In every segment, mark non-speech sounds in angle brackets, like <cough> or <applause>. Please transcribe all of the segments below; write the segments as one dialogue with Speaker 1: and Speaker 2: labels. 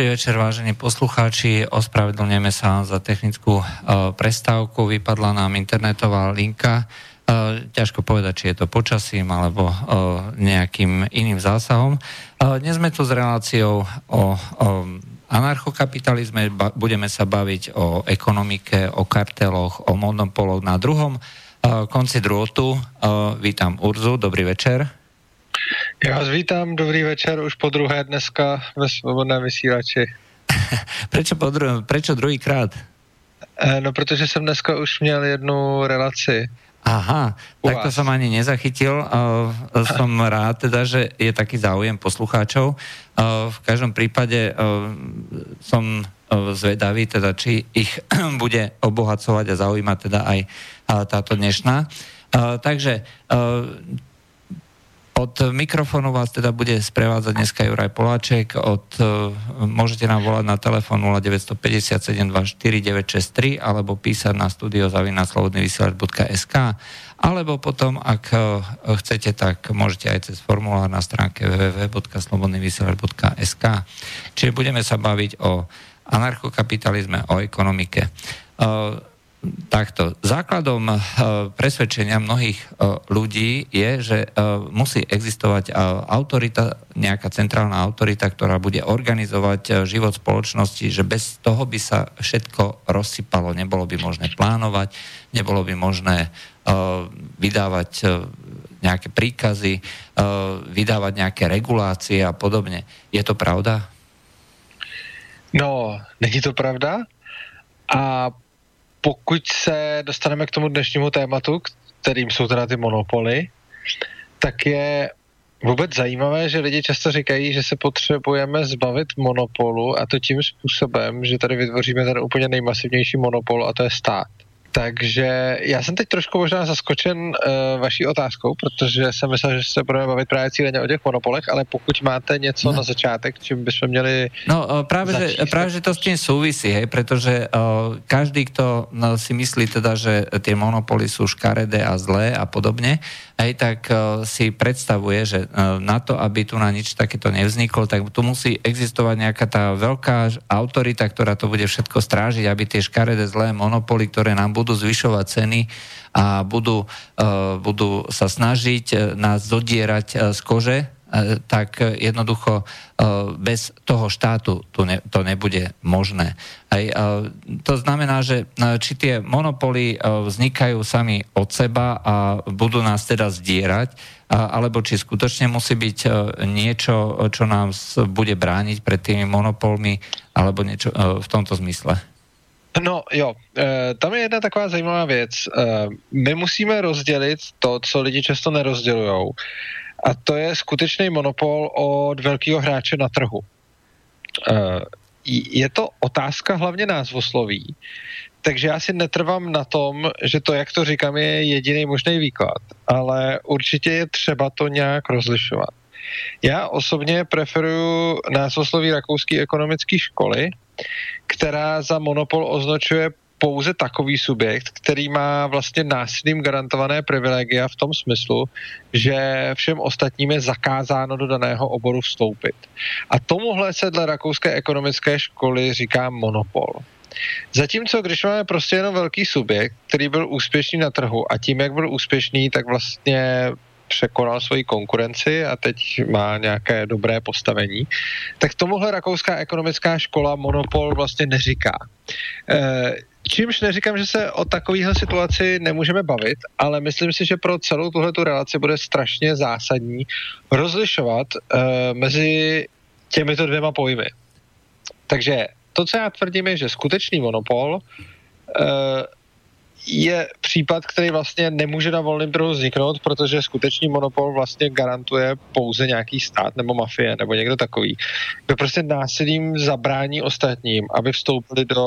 Speaker 1: Dobrý večer, vážení poslucháči. Ospravedlňujeme sa za technickú uh, prestávku. Vypadla nám internetová linka. Uh, ťažko povedať, či je to počasím alebo uh, nejakým iným zásahom. Dnes sme tu s reláciou o, anarchokapitalizme. Budeme sa baviť o ekonomike, o karteloch, o monopoloch. Na druhom uh, konci uh, vítam Urzu. Dobrý večer.
Speaker 2: Já vás vítám, dobrý večer, už po druhé dneska ve Svobodném vysílači. <laughs>
Speaker 1: prečo, po dru- prečo druhýkrát?
Speaker 2: E, no, protože jsem dneska už měl jednu relaci.
Speaker 1: Aha, U tak vás. to som ani nezachytil. Uh, som <laughs> rád teda, že je taký záujem poslucháčov. Uh, v každom prípade uh, som zvedavý, teda, či ich <clears throat> bude obohacovať a zaujímať teda aj táto dnešná. Takže od mikrofónu vás teda bude sprevádzať dneska Juraj Poláček. Od, uh, môžete nám volať na telefón 0957249963 alebo písať na studio zavinaslobodnyvysielač.sk alebo potom, ak uh, chcete, tak môžete aj cez formulár na stránke www.slobodnyvysielač.sk Čiže budeme sa baviť o anarchokapitalizme, o ekonomike. Takto. Základom uh, presvedčenia mnohých uh, ľudí je, že uh, musí existovať autorita, nejaká centrálna autorita, ktorá bude organizovať život spoločnosti, že bez toho by sa všetko rozsypalo. Nebolo by možné plánovať, nebolo by možné vydávať nejaké príkazy, vydávať nejaké regulácie a podobne. Je to pravda?
Speaker 2: No, není to pravda. A pokud se dostaneme k tomu dnešnímu tématu, kterým jsou teda ty monopoly, tak je vůbec zajímavé, že lidi často říkají, že se potřebujeme zbavit monopolu a to tím způsobem, že tady vytvoříme ten úplně nejmasivnější monopol a to je stát. Takže já jsem teď trošku možná zaskočen uh, vaší otázkou, protože jsem myslel, že se budeme bavit právě cíleně o těch monopolech, ale pokud máte něco no. na začátek, čím bychom měli
Speaker 1: No uh, právě, že, právě, že to s tím souvisí, hej, protože uh, každý, kto no, si myslí teda, že ty monopoly jsou škaredé a zlé a podobně, hej, tak uh, si predstavuje, že uh, na to, aby tu na nič takéto nevzniklo, tak tu musí existovať nejaká tá veľká autorita, ktorá to bude všetko strážiť, aby tie škaredé zlé monopoly, ktoré nám budú zvyšovať ceny a budú, uh, budú sa snažiť nás zodierať z kože, tak jednoducho e, bez toho štátu to, to nebude možné. To znamená, že či tie monopoly vznikajú sami od seba a budú nás teda zdierať, alebo či skutočne musí byť niečo, čo nám bude brániť pred tými monopolmi, alebo niečo v tomto zmysle.
Speaker 2: No jo, tam je jedna taková zajímavá věc. My musíme rozdělit to, co lidi často nerozdělujou a to je skutečný monopol od velkého hráče na trhu. Eh, je to otázka hlavně názvosloví, takže já si netrvám na tom, že to, jak to říkám, je jediný možný výklad, ale určitě je třeba to nějak rozlišovat. Já osobně preferuju názvosloví rakouské ekonomické školy, která za monopol označuje pouze takový subjekt, který má vlastně násilím garantované privilegia v tom smyslu, že všem ostatním je zakázáno do daného oboru vstoupit. A tomuhle se dle rakouské ekonomické školy říká monopol. Zatímco, když máme prostě jenom velký subjekt, který byl úspěšný na trhu a tím, jak byl úspěšný, tak vlastně překonal svoji konkurenci a teď má nějaké dobré postavení, tak tomuhle rakouská ekonomická škola monopol vlastně neříká. E, Čímž neříkám, že se o takovéhle situaci nemůžeme bavit, ale myslím si, že pro celou tuhle relaci bude strašně zásadní rozlišovat uh, mezi těmito dvěma pojmy. Takže to, co já tvrdím, je, že skutečný monopol uh, je případ, který vlastně nemůže na volném trhu vzniknout, protože skutečný monopol vlastně garantuje pouze nějaký stát nebo mafie nebo někdo takový, kdo prostě násilím zabrání ostatním, aby vstoupili do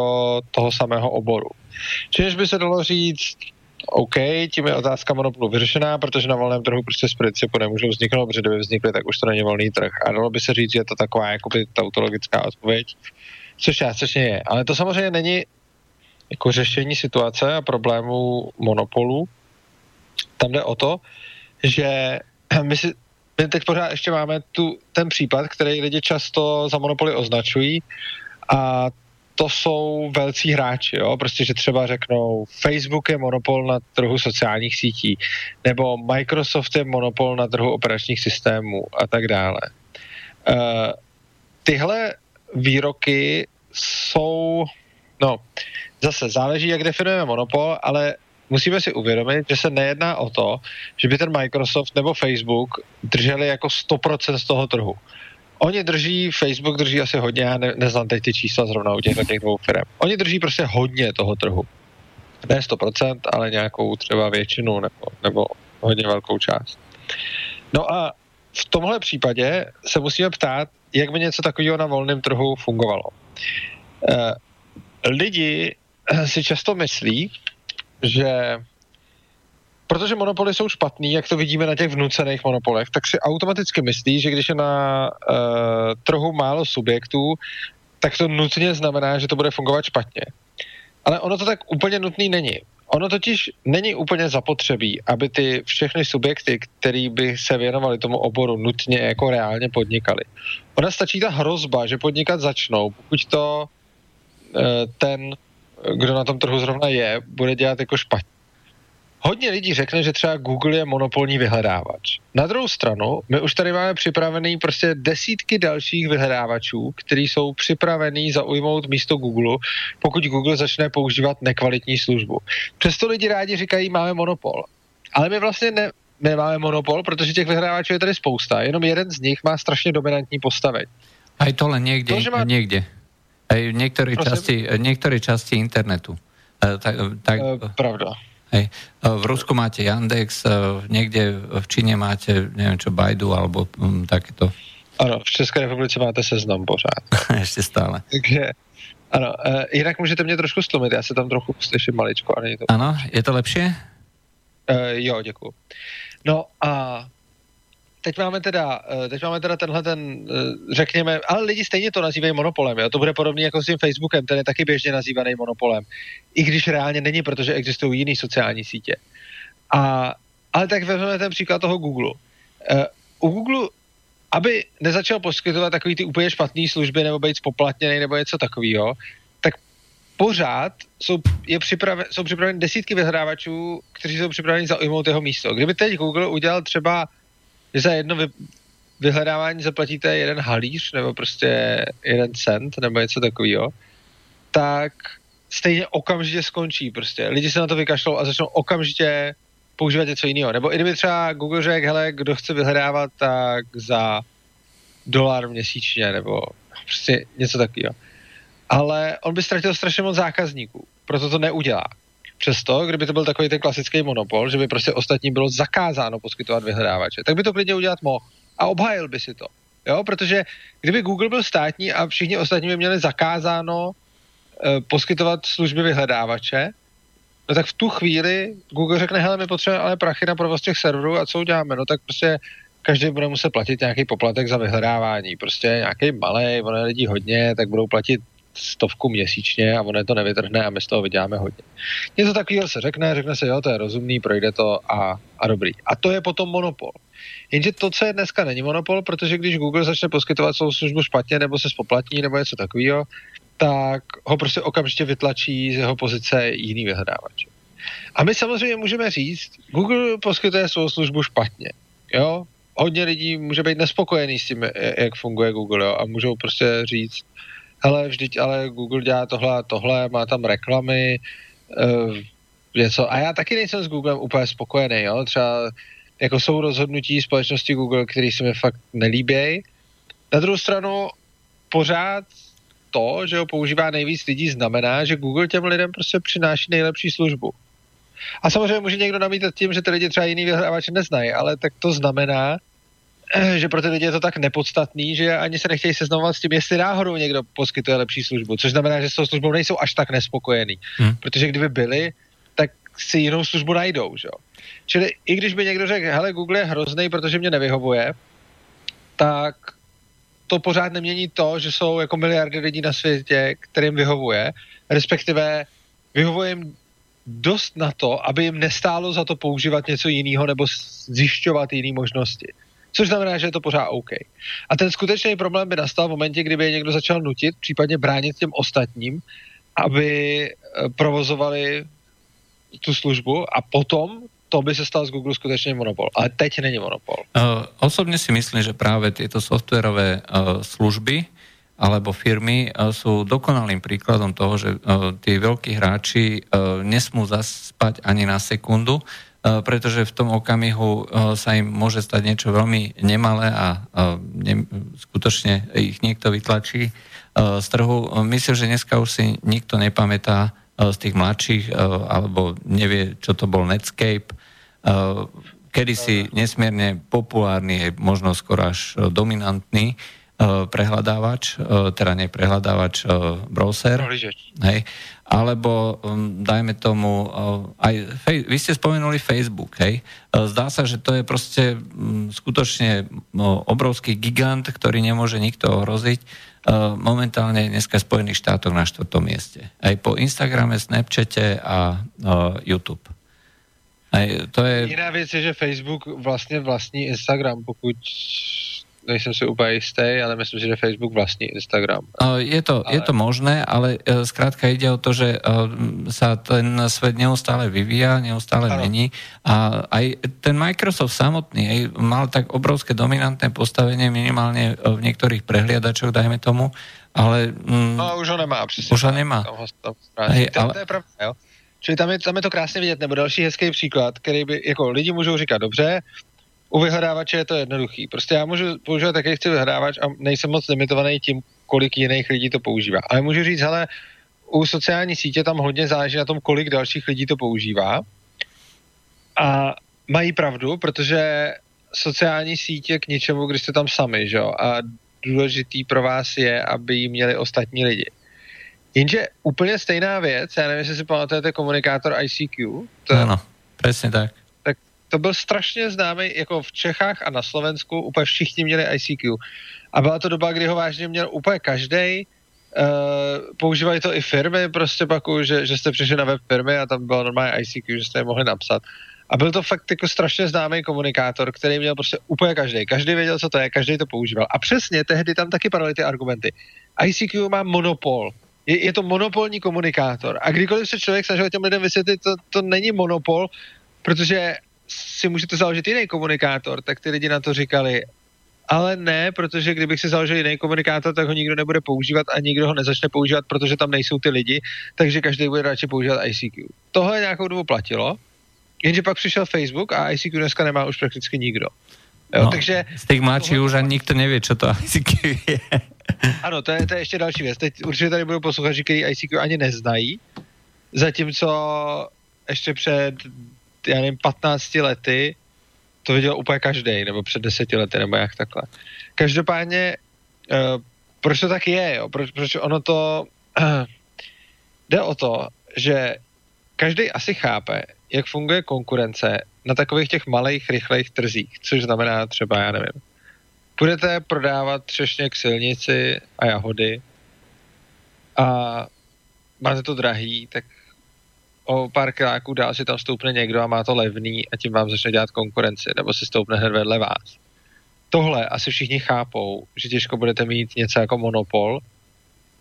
Speaker 2: toho samého oboru. Čímž by se dalo říct, OK, tím je otázka monopolu vyřešená, protože na volném trhu prostě z principu nemůžou vzniknout, protože kdyby vznikly, tak už to není volný trh. A dalo by se říct, že je to taková jakoby tautologická odpověď, což částečně je. Ale to samozřejmě není jako řešení situace a problémů monopolu. Tam jde o to, že <clears throat> my si my teď pořád ještě máme tu, ten případ, který lidi často za monopoly označují a to jsou velcí hráči, jo? prostě, že třeba řeknou Facebook je monopol na trhu sociálních sítí, nebo Microsoft je monopol na trhu operačních systémů a tak dále. Uh, tyhle výroky jsou, no, zase záleží, jak definujeme monopol, ale musíme si uvědomit, že se nejedná o to, že by ten Microsoft nebo Facebook drželi jako 100% z toho trhu. Oni drží, Facebook drží asi hodně, já ne, neznám teď ty čísla zrovna u těch, těch dvou firm. Oni drží prostě hodně toho trhu. Ne 100%, ale nějakou třeba většinu nebo, nebo hodně velkou část. No a v tomhle případě se musíme ptát, jak by něco takového na volném trhu fungovalo. Eh, lidi <clears throat> si často myslí, že protože monopoly jsou špatný, jak to vidíme na těch vnucených monopolech, tak si automaticky myslí, že když je na uh, trhu málo subjektů, tak to nutně znamená, že to bude fungovat špatně. Ale ono to tak úplně nutný není. Ono totiž není úplně zapotřebí, aby ty všechny subjekty, který by se věnovali tomu oboru, nutně jako reálně podnikali. Ona stačí ta hrozba, že podnikat začnou, pokud to uh, ten kdo na tom trhu zrovna je, bude dělat jako špatně. Hodně lidí řekne, že třeba Google je monopolní vyhledávač. Na druhou stranu, my už tady máme připravený prostě desítky dalších vyhledávačů, kteří jsou připravený zaujmout místo Google, pokud Google začne používat nekvalitní službu. Přesto lidi rádi říkají, máme monopol. Ale my vlastně ne, nemáme monopol, protože těch vyhledávačů je tady spousta. Jenom jeden z nich má strašně dominantní postavení.
Speaker 1: A je tohle někde, to, má... někde. Aj v niektorej časti, niektorej časti internetu. E, tak, tak,
Speaker 2: e, pravda.
Speaker 1: Hej. E, v Rusku máte Yandex, niekde v Číne máte, neviem čo, Baidu alebo um, takéto.
Speaker 2: Ano, v České republice máte seznam pořád. <laughs>
Speaker 1: Ještě stále.
Speaker 2: Takže, ano, uh, jinak můžete mě trošku stlumit, já se tam trochu slyším maličko. A není to...
Speaker 1: Ano, je to lepší? Uh,
Speaker 2: jo, děkuji. No a teď máme teda, eh, teď máme teda tenhle ten, eh, řekněme, ale lidi stejně to nazývají monopolem, jo? to bude podobné jako s tím Facebookem, ten je taky běžně nazývaný monopolem, i když reálně není, protože existují jiné sociální sítě. A, ale tak vezmeme ten příklad toho Google. Uh, u Google, aby nezačal poskytovat takový ty úplně špatné služby nebo být spoplatněný nebo něco takového, tak pořád jsou, je připraven, jsou připraveny desítky vyhrávačů, kteří jsou připraveni zaujmout jeho místo. Kdyby teď Google udělal třeba že za jedno vy, vyhledávání zaplatíte jeden halíř nebo prostě jeden cent nebo něco takového, tak stejně okamžitě skončí prostě. Lidi se na to vykašlou a začnou okamžitě používat něco jiného. Nebo i kdyby třeba Google řekl, hele, kdo chce vyhledávat, tak za dolar měsíčně, nebo prostě něco takového. Ale on by ztratil strašně moc zákazníků, proto to neudělá. Přesto, kdyby to byl takový ten klasický monopol, že by prostě ostatní bylo zakázáno poskytovat vyhledávače, tak by to klidně udělat mohl a obhájil by si to. Jo, protože kdyby Google byl státní a všichni ostatní by měli zakázáno e, poskytovat služby vyhledávače, no tak v tu chvíli Google řekne, hele, my potřebujeme ale prachy na provoz těch serverů a co uděláme? No tak prostě každý bude muset platit nějaký poplatek za vyhledávání. Prostě nějaký malý, ono lidí hodně, tak budou platit stovku měsíčně a ono to nevytrhne a my z toho vyděláme hodně. Něco takového se řekne, řekne se, jo, to je rozumný, projde to a, a dobrý. A to je potom monopol. Jenže to, co je dneska, není monopol, protože když Google začne poskytovat svou službu špatně nebo se spoplatní nebo něco takového, tak ho prostě okamžitě vytlačí z jeho pozice jiný vyhledávač. A my samozřejmě můžeme říct, Google poskytuje svou službu špatně. Jo? Hodně lidí může být nespokojený s tím, jak funguje Google, jo? a můžou prostě říct, hele, vždyť ale Google dělá tohle a tohle, má tam reklamy, uh, něco. A já taky nejsem s Googlem úplně spokojený, jo, třeba jako jsou rozhodnutí společnosti Google, které se mi fakt nelíbějí. Na druhou stranu pořád to, že ho používá nejvíc lidí, znamená, že Google těm lidem prostě přináší nejlepší službu. A samozřejmě může někdo namítat tím, že ty lidi třeba jiný vyhrávače neznají, ale tak to znamená, <clears throat> že pro ty lidi je to tak nepodstatný, že ani se nechtějí seznamovat s tím, jestli náhodou někdo poskytuje lepší službu, což znamená, že s tou službou nejsou až tak nespokojený. Hmm. Protože kdyby byli, tak si jinou službu najdou, že jo. Čili i když by někdo řekl, hele, Google je hrozný, protože mě nevyhovuje, tak to pořád nemění to, že jsou jako miliardy lidí na světě, kterým vyhovuje, respektive vyhovuje jim dost na to, aby jim nestálo za to používat něco jiného nebo zjišťovat jiné možnosti. Což znamená, že je to pořád OK. A ten skutečný problém by nastal v momentě, kdyby je někdo začal nutit, případně bránit těm ostatním, aby eh, provozovali tu službu a potom to by se stal z Google skutečně monopol. Ale teď není monopol.
Speaker 1: Uh, osobně si myslím, že právě tyto softwarové uh, služby alebo firmy uh, sú dokonalým príkladom toho, že uh, tí veľkí hráči uh, nesmú zaspať ani na sekundu, pretože v tom okamihu uh, sa im môže stať niečo veľmi nemalé a ne, skutočne ich niekto vytlačí z trhu. Myslím, že dneska už si nikto nepamätá z tých mladších, alebo nevie, čo to bol Netscape, Eh, kedysi nesmierne populárny, možno skoro až eh, dominantný eh, prehľadávač, teda nie prehľadávač, browser. Hej. Alebo hm, dajme tomu aj, vy ste spomenuli Facebook, hej. Zdá sa, že to je proste hm, skutočne no, obrovský gigant, ktorý nemôže nikto ohroziť. Momentálne dneska Spojených štátoch na štvrtom mieste. Aj po Instagrame, Snapchate a YouTube.
Speaker 2: A to je... Jiná věc je, že Facebook vlastně vlastní Instagram, pokud nejsem si úplně jistý, ale myslím si, že Facebook vlastní Instagram.
Speaker 1: Je to, ale... je to možné, ale e, zkrátka ide o to, že e, sa ten svet neustále vyvíja, neustále ano. mení a aj ten Microsoft samotný aj, mal tak obrovské dominantné postavenie minimálne v niektorých prehliadačoch, dajme tomu, ale...
Speaker 2: Mm, no už ho nemá, přesně.
Speaker 1: Už ho nemá. Tam ho,
Speaker 2: tam Hej, ale... to je pravda, jo. Čili tam je, tam je to krásně vidět, nebo další hezký příklad, který by, jako lidi můžou říkat, dobře, u vyhledávače je to jednoduchý. Prostě já můžu používat taky chci vyhledávač a nejsem moc limitovaný tím, kolik jiných lidí to používá. Ale můžu říct, hele, u sociální sítě tam hodně záleží na tom, kolik dalších lidí to používá. A mají pravdu, protože sociální sítě k ničemu, když jste tam sami, že jo? A důležitý pro vás je, aby ji měli ostatní lidi. Jenže úplně stejná věc, já nevím, jestli si pamatujete komunikátor ICQ.
Speaker 1: To, ano, přesně tak.
Speaker 2: To byl strašně známý, jako v Čechách a na Slovensku úplně všichni měli ICQ. A byla to doba, kdy ho vážně měl úplně každý. Uh, eh, používali to i firmy, prostě pak, že, že jste přišli na web firmy a tam bylo normálně ICQ, že jste je mohli napsat. A byl to fakt jako strašně známý komunikátor, který měl prostě úplně každý. Každý věděl, co to je, každý to používal. A přesně tehdy tam taky padaly ty argumenty. ICQ má monopol je, je to monopolní komunikátor. A kdykoliv se člověk snažil těm lidem vysvětlit, to, to není monopol, protože si můžete založit jiný komunikátor, tak ty lidi na to říkali, ale ne, protože kdybych si založil jiný komunikátor, tak ho nikdo nebude používat a nikdo ho nezačne používat, protože tam nejsou ty lidi, takže každý bude radši používat ICQ. Tohle nějakou dobu platilo, jenže pak přišel Facebook a ICQ dneska nemá už prakticky nikdo. Jo,
Speaker 1: no, takže... Z těch mladších už ani nikdo neví, co to ICQ je.
Speaker 2: Ano, to je, to je ještě další věc. Teď určitě tady budou posluchači, kteří ICQ ani neznají, zatímco ještě před, já nevím, 15 lety to viděl úplně každý, nebo před deseti lety, nebo jak takhle. Každopádně, uh, proč to tak je, jo? Proč, proč ono to... Uh, <clears throat> jde o to, že každý asi chápe, jak funguje konkurence na takových těch malých, rychlejch trzích, což znamená třeba, já nevím, budete prodávat třešně k silnici a jahody a máte to drahý, tak o pár kiláků dál si tam stoupne někdo a má to levný a tím vám začne dělat konkurenci, nebo si stoupne hned vedle vás. Tohle asi všichni chápou, že těžko budete mít něco jako monopol,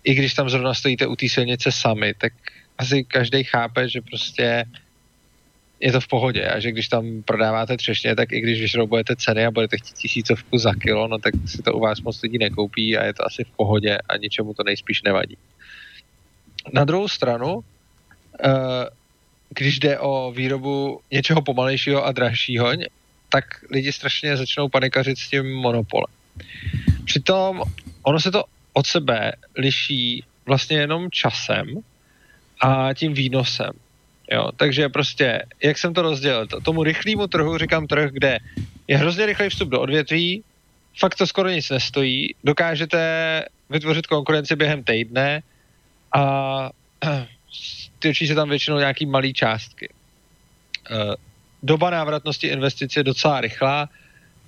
Speaker 2: i když tam zrovna stojíte u té silnice sami, tak asi každý chápe, že prostě je to v pohodě a že když tam prodáváte třešně, tak i když vyšroubujete ceny a budete chtít tisícovku za kilo, no tak si to u vás moc lidí nekoupí a je to asi v pohodě a ničemu to nejspíš nevadí. Na druhou stranu, když jde o výrobu něčeho pomalejšího a drahšího, tak lidi strašně začnou panikařit s tím monopolem. Přitom ono se to od sebe liší vlastně jenom časem a tím výnosem. Jo, takže prostě, jak jsem to rozdělil, tomu rychlému trhu říkám trh, kde je hrozně rychlý vstup do odvětví, fakt to skoro nic nestojí, dokážete vytvořit konkurenci během týdne a <clears throat> tyčí se tam většinou nějaký malý částky. Eh, doba návratnosti investice je docela rychlá,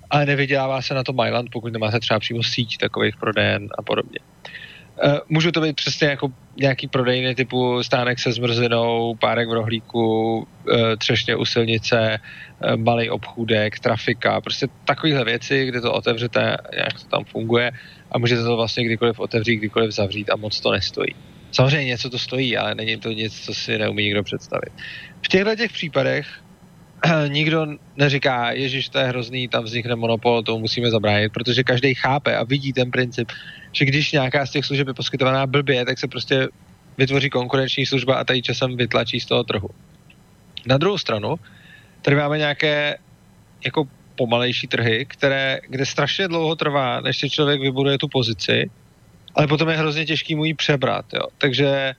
Speaker 2: ale nevydělává se na to Myland, pokud nemáte třeba přímo síť takových prodejen a podobně. Uh, můžou to být přesně jako nějaký prodejny typu stánek se zmrzlinou, párek v rohlíku, uh, třešně u silnice, malý obchůdek, trafika, prostě takovéhle věci, kde to otevřete, jak to tam funguje a můžete to vlastně kdykoliv otevřít, kdykoliv zavřít a moc to nestojí. Samozřejmě něco to stojí, ale není to nic, co si neumí nikdo představit. V těchto těch případech <clears throat> nikdo neříká, Ježíš, to je hrozný, tam vznikne monopol, tomu musíme zabránit, protože každý chápe a vidí ten princip, že když nějaká z těch služeb je poskytovaná blbě, tak se prostě vytvoří konkurenční služba a tady časem vytlačí z toho trhu. Na druhou stranu, tady máme nějaké jako pomalejší trhy, které, kde strašně dlouho trvá, než si člověk vybuduje tu pozici, ale potom je hrozně těžký mu ji přebrat. Jo. Takže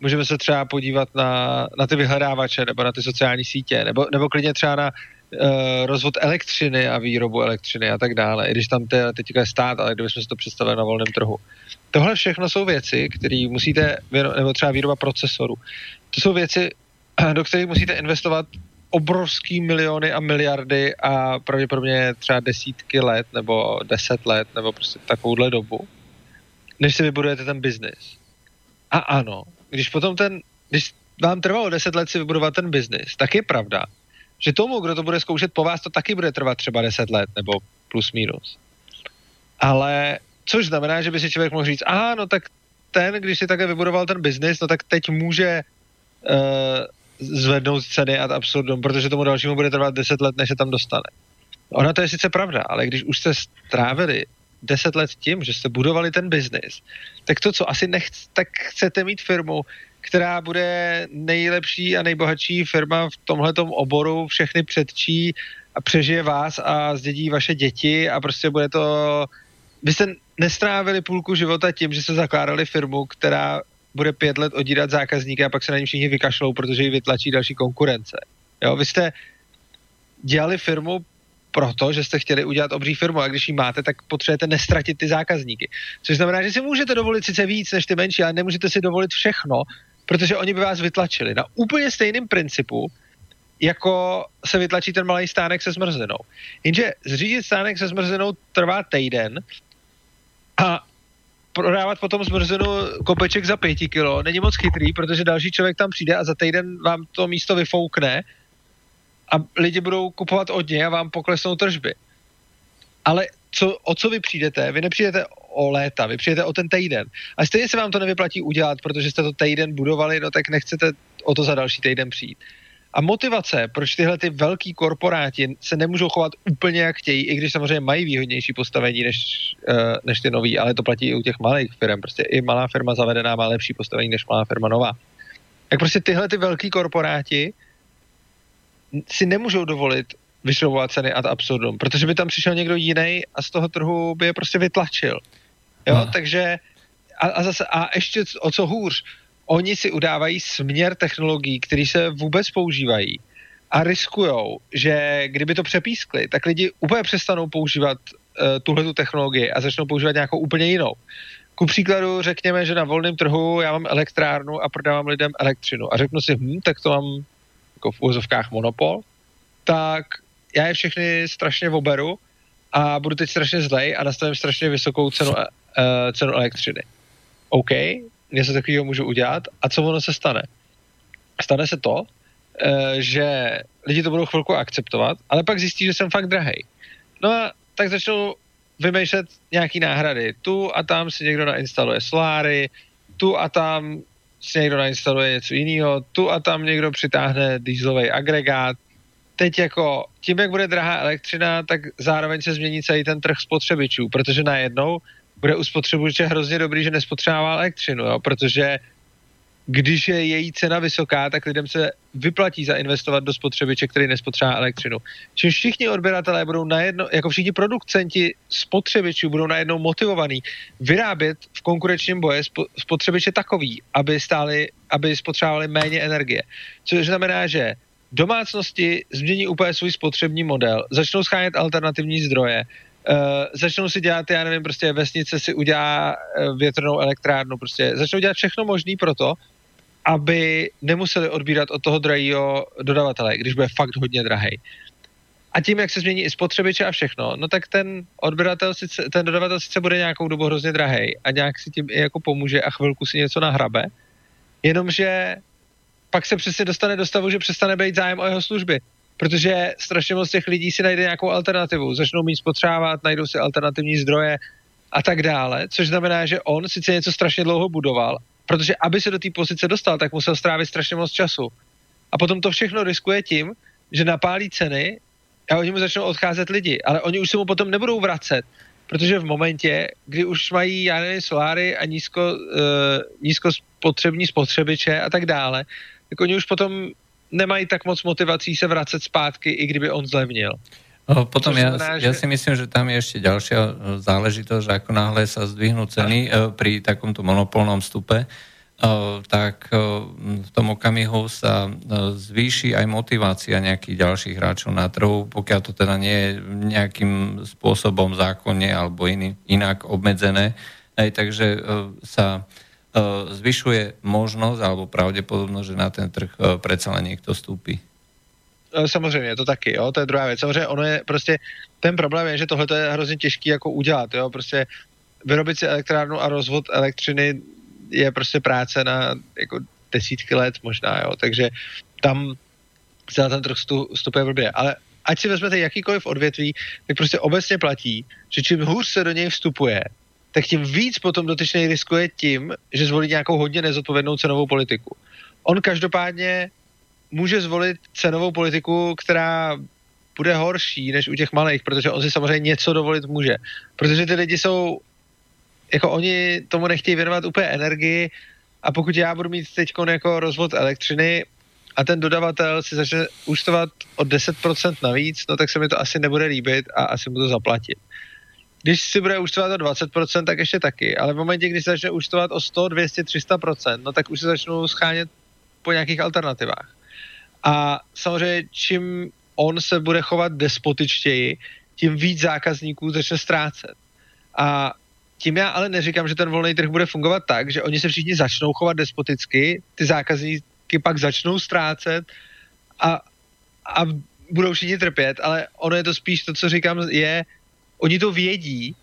Speaker 2: můžeme se třeba podívat na, na ty vyhledávače nebo na ty sociální sítě, nebo, nebo klidně třeba na uh, rozvod elektřiny a výrobu elektřiny a tak dále, i když tam te, teďka je stát, ale kdybychom si to představili na volném trhu. Tohle všechno jsou věci, které musíte, nebo třeba výroba procesorů, to jsou věci, <clears throat> do kterých musíte investovat obrovský miliony a miliardy a pravděpodobně třeba desítky let nebo deset let nebo prostě takovouhle dobu, než si vybudujete ten biznis. A ano, když potom ten, když vám trvalo deset let si vybudovat ten biznis, tak je pravda, že tomu, kdo to bude zkoušet po vás, to taky bude trvat třeba deset let nebo plus minus. Ale což znamená, že by si člověk mohl říct, aha, no tak ten, když si také vybudoval ten biznis, no tak teď může uh, zvednout ceny ad absurdum, protože tomu dalšímu bude trvat 10 let, než se tam dostane. Ona to je sice pravda, ale když už jste strávili 10 let tím, že jste budovali ten biznis, tak to, co asi nechc, tak chcete mít firmu, která bude nejlepší a nejbohatší firma v tomhletom oboru, všechny předčí a přežije vás a zdědí vaše děti a prostě bude to... Vy jste nestrávili půlku života tím, že jste zakládali firmu, která bude pět let odírat zákazníky a pak se na ní všichni vykašlou, protože ji vytlačí další konkurence. Jo, vy jste dělali firmu proto, že jste chtěli udělat obří firmu a když ji máte, tak potřebujete nestratit ty zákazníky. Což znamená, že si můžete dovolit sice víc než ty menší, ale nemůžete si dovolit všechno, protože oni by vás vytlačili na úplně stejným principu, jako se vytlačí ten malý stánek se zmrzlinou. Jenže zřídit stánek se zmrzlinou trvá týden a prodávat potom zmrzenou kopeček za pěti kilo není moc chytrý, protože další člověk tam přijde a za týden vám to místo vyfoukne a lidi budou kupovat od něj a vám poklesnou tržby. Ale co, o co vy přijdete? Vy nepřijdete o léta, vy přijdete o ten týden. A stejně se vám to nevyplatí udělat, protože jste to týden budovali, no tak nechcete o to za další týden přijít. A motivace, proč tyhle ty velký korporáti se nemůžou chovat úplně jak chtějí, i když samozřejmě mají výhodnější postavení než, uh, než ty noví, ale to platí i u těch malých firm. Prostě i malá firma zavedená má lepší postavení než malá firma nová. Tak prostě tyhle ty velký korporáti si nemůžou dovolit vyšrovovat ceny ad absurdum, protože by tam přišel někdo jiný a z toho trhu by je prostě vytlačil. Jo, no. takže a, a zase, a ještě o co hůř, oni si udávají směr technologií, které se vůbec používají a riskujou, že kdyby to přepískli, tak lidi úplně přestanou používat uh, tuhle tu technologii a začnou používat nějakou úplně jinou. Ku příkladu řekněme, že na volném trhu já mám elektrárnu a prodávám lidem elektřinu a řeknu si, hm, tak to mám jako v úvozovkách monopol, tak já je všechny strašně oberu a budu teď strašně zlej a nastavím strašně vysokou cenu, uh, cenu elektřiny. OK, něco takového můžu udělat a co ono se stane? Stane se to, uh, že lidi to budou chvilku akceptovat, ale pak zjistí, že jsem fakt drahý. No a tak začnou vymýšlet nějaký náhrady. Tu a tam si někdo nainstaluje soláry, tu a tam si někdo nainstaluje něco jiného, tu a tam někdo přitáhne dieselový agregát. Teď jako tím, jak bude drahá elektřina, tak zároveň se změní celý ten trh spotřebičů, protože najednou bude u spotřebiče hrozně dobrý, že nespotřebává elektřinu, jo? protože když je její cena vysoká, tak lidem se vyplatí zainvestovat do spotřebiče, který nespotřebá elektřinu. Čím všichni odběratelé budou najednou, jako všichni producenti spotřebičů budou najednou motivovaní vyrábět v konkurenčním boje spotřebiče takový, aby stáli, aby spotřebovali méně energie. Což znamená, že domácnosti změní úplně svůj spotřební model, začnou schánět alternativní zdroje, uh, začnou si dělat, já nevím, prostě vesnice si udělá uh, větrnou elektrárnu, prostě začnou dělat všechno možné pro to, aby nemuseli odbírat od toho drahého dodavatele, když bude fakt hodně drahý. A tím, jak se změní i spotřebiče a všechno, no tak ten odběratel, sice, ten dodavatel sice bude nějakou dobu hrozně drahý a nějak si tím i jako pomůže a chvilku si něco nahrabe, jenomže pak se přesně dostane do stavu, že přestane být zájem o jeho služby. Protože strašně moc těch lidí si najde nějakou alternativu, začnou mít spotřávat, najdou si alternativní zdroje a tak dále, což znamená, že on sice něco strašně dlouho budoval, protože aby se do té pozice dostal, tak musel strávit strašně moc času. A potom to všechno riskuje tím, že napálí ceny a oni mu začnou odcházet lidi, ale oni už se mu potom nebudou vracet, protože v momentě, kdy už mají, já nevím, soláry a nízko, uh, nízko spotřební spotřebiče a tak dále, tak oni už potom nemají tak moc motivací se vracet zpátky, i kdyby on zlevnil.
Speaker 1: Potom ja, že... ja si myslím, že tam je ešte ďalšia e, záležitosť, že ako náhle sa zdvihnú ceny uh, pri takomto monopolnom vstupe, tak v tom okamihu sa zvýši aj motivácia nejakých ďalších hráčov na trhu, pokiaľ to teda nie je nejakým spôsobom zákonne alebo iný, inak obmedzené. Aj, takže sa zvyšuje možnosť alebo pravdepodobnosť, že na ten trh predsa len niekto vstúpi.
Speaker 2: Samozřejmě, to taky, jo, to je druhá věc. Samozřejmě ono je prostě, ten problém je, že tohle je hrozně těžký jako udělat, jo, prostě vyrobit si elektrárnu a rozvod elektřiny je prostě práce na jako desítky let možná, jo, takže tam se na ten trh vstupuje blbě. Ale ať si vezmete jakýkoliv odvětví, tak prostě obecně platí, že čím hůř se do něj vstupuje, tak tím víc potom dotyčný riskuje tím, že zvolí nějakou hodně nezodpovědnou cenovou politiku. On každopádně může zvolit cenovou politiku, která bude horší než u těch malých, protože on si samozřejmě něco dovolit může. Protože ty lidi jsou jako oni tomu nechtějí věnovat úplně energii a pokud já budu mít teď jako rozvod elektřiny a ten dodavatel si začne účtovat o 10% navíc, no tak se mi to asi nebude líbit a asi mu to zaplatím. Když si bude účtovat o 20%, tak ještě taky, ale v momentě, kdy se začne účtovat o 100, 200, 300%, no tak už se začnou schánět po nějakých alternativách. A samozřejmě, čím on se bude chovat despotičtěji, tím víc zákazníků začne ztrácet. A tím já ale neříkám, že ten volný trh bude fungovat tak, že oni se všichni začnou chovat despoticky, ty zákazníky pak začnou ztrácet a, a budou všichni trpět, ale ono je to spíš to, co říkám, je, oni to vědí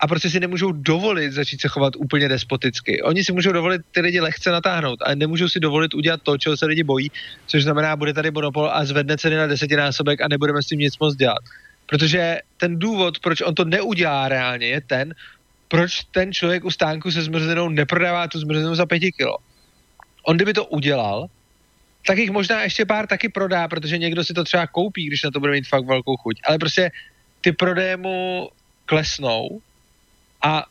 Speaker 2: a prostě si nemůžou dovolit začít se chovat úplně despoticky. Oni si můžou dovolit ty lidi lehce natáhnout, ale nemůžou si dovolit udělat to, čeho se lidi bojí, což znamená, bude tady monopol a zvedne ceny na desetinásobek a nebudeme s tím nic moc dělat. Protože ten důvod, proč on to neudělá reálně, je ten, proč ten člověk u stánku se zmrzlinou neprodává tu zmrzlinu za pěti kilo. On kdyby to udělal, tak jich možná ještě pár taky prodá, protože někdo si to třeba koupí, když na to bude mít fakt velkou chuť. Ale prostě ty prodeje mu klesnou a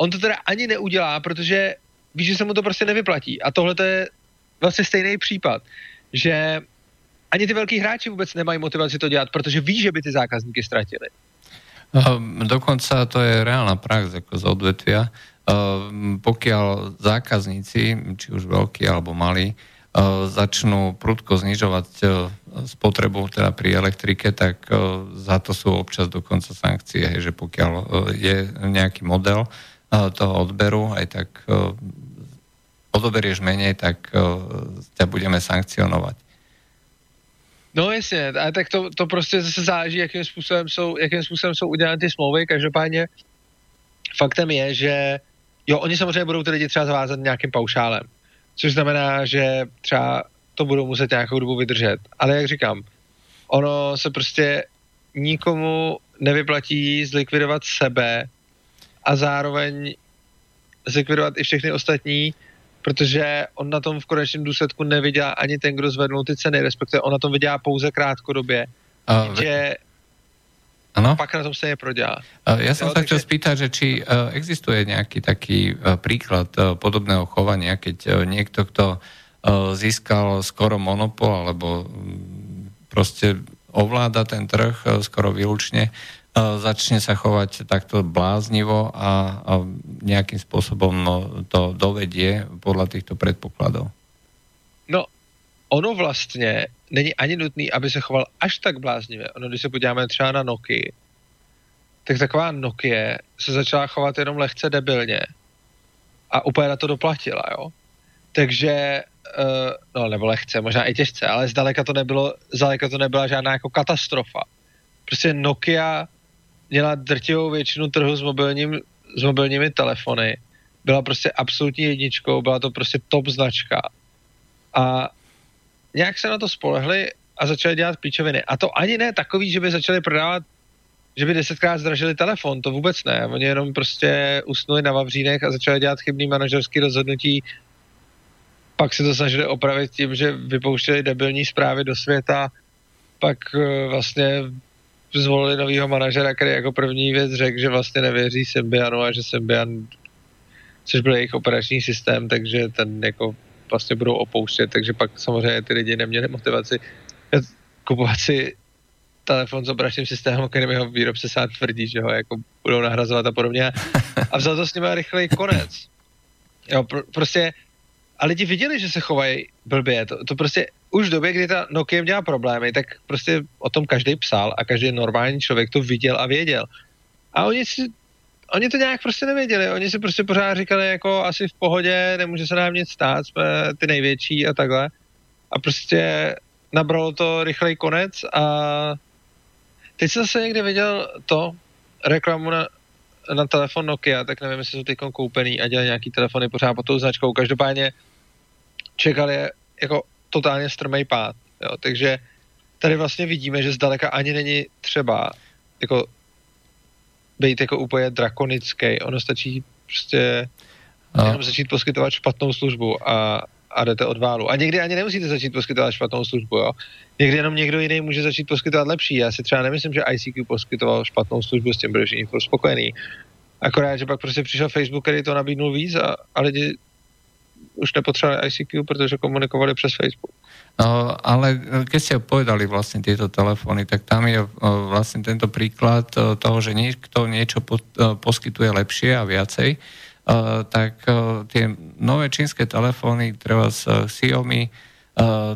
Speaker 2: on to teda ani neudělá, protože víš, že se mu to prostě nevyplatí. A tohle je vlastně stejný případ, že ani ty velký hráči vůbec nemají motivaci to dělat, protože ví, že by ty zákazníky ztratili.
Speaker 1: Ehm, dokonca to je reálna prax ako z odvetvia. Ehm, pokiaľ zákazníci, či už veľkí alebo malí, začnú prudko znižovať spotrebu teda pri elektrike, tak za to sú občas dokonca sankcie, že pokiaľ je nejaký model toho odberu, aj tak odoberieš menej, tak ťa budeme sankcionovať.
Speaker 2: No jasně, a tak to, to prostě zase záleží, jakým způsobem jsou, jakým způsobem jsou udělány ty smlouvy. Každopádně faktem je, že jo, oni samozřejmě budou ty lidi třeba zavázat nějakým paušálem, což znamená, že třeba to budou muset nějakou dobu vydržet. Ale jak říkám, ono se prostě nikomu nevyplatí zlikvidovat sebe a zároveň zlikvidovat i všechny ostatní, protože on na tom v konečném důsledku nevydělá ani ten, kdo zvednul ty ceny, respektive on na tom vydělá pouze krátkodobě. Uh, že Ano? Pak na tom stejně prodělá.
Speaker 1: Ja som jo, sa chcel takže... spýtať, že či uh, existuje nejaký taký príklad uh, podobného chovania, keď niekto, kto získal skoro monopol alebo mm, proste ovláda ten trh skoro výlučne, začne sa chovať takto bláznivo a, nejakým spôsobom no, to dovedie podľa týchto predpokladov?
Speaker 2: No, ono vlastně není ani nutný, aby se choval až tak bláznivě. Ono, když se podíváme třeba na Nokia, tak taková Nokia se začala chovat jenom lehce debilně a úplně na to doplatila, jo. Takže, uh, no nebo lehce, možná i těžce, ale zdaleka to nebylo, zdaleka to nebyla žádná jako katastrofa prostě Nokia měla drtivou většinu trhu s, mobilním, s mobilními telefony. Byla prostě absolutní jedničkou, byla to prostě top značka. A nějak se na to spolehli a začali dělat píčoviny. A to ani ne takový, že by začali prodávat že by desetkrát zdražili telefon, to vůbec ne. Oni jenom prostě usnuli na Vavřínech a začali dělat chybný manažerský rozhodnutí. Pak se to snažili opravit tím, že vypouštěli debilní zprávy do světa, pak eh, vlastně zvolili novýho manažera, který jako první věc řekl, že vlastně nevěří Symbianu a že Symbian, což byl jejich operační systém, takže ten jako vlastně budou opouštět, takže pak samozřejmě ty lidi neměli motivaci kupovat si telefon s operačním systémem, který jeho výrobce sám tvrdí, že ho jako budou nahrazovat a podobně. A vzal to s nimi rychlej konec. Jo, pr- prostě a lidi viděli, že se chovají blbě. To, to prostě už v době, kdy ta Nokia měla problémy, tak prostě o tom každý psal a každý normální člověk to viděl a věděl. A oni si oni to nějak prostě nevěděli. Oni si prostě pořád říkali, jako asi v pohodě, nemůže se nám nic stát, jsme ty největší a takhle. A prostě nabralo to rychlej konec a teď jsem zase někde viděl to, reklamu na, na telefon Nokia, tak nevím, jestli jsou teď koupený a dělají nějaký telefony pořád pod tou značkou. Každopádně čekali jako totálně strmej pád. Jo. Takže tady vlastně vidíme, že zdaleka ani není třeba jako být jako úplně drakonický. Ono stačí prostě no. jenom začít poskytovat špatnou službu a, a jdete od válu. A někdy ani nemusíte začít poskytovat špatnou službu, jo. Někdy jenom někdo jiný může začít poskytovat lepší. Já si třeba nemyslím, že ICQ poskytoval špatnou službu, s tím byli všichni spokojení. Akorát, že pak prostě přišel Facebook, který to nabídnul víc a, a lidi už nepotřebovali ICQ, protože komunikovali přes Facebook.
Speaker 1: Ale keď ste povedali vlastne tieto telefóny, tak tam je vlastne tento príklad toho, že niekto niečo poskytuje lepšie a viacej, tak tie nové čínske telefóny, treba z Xiaomi,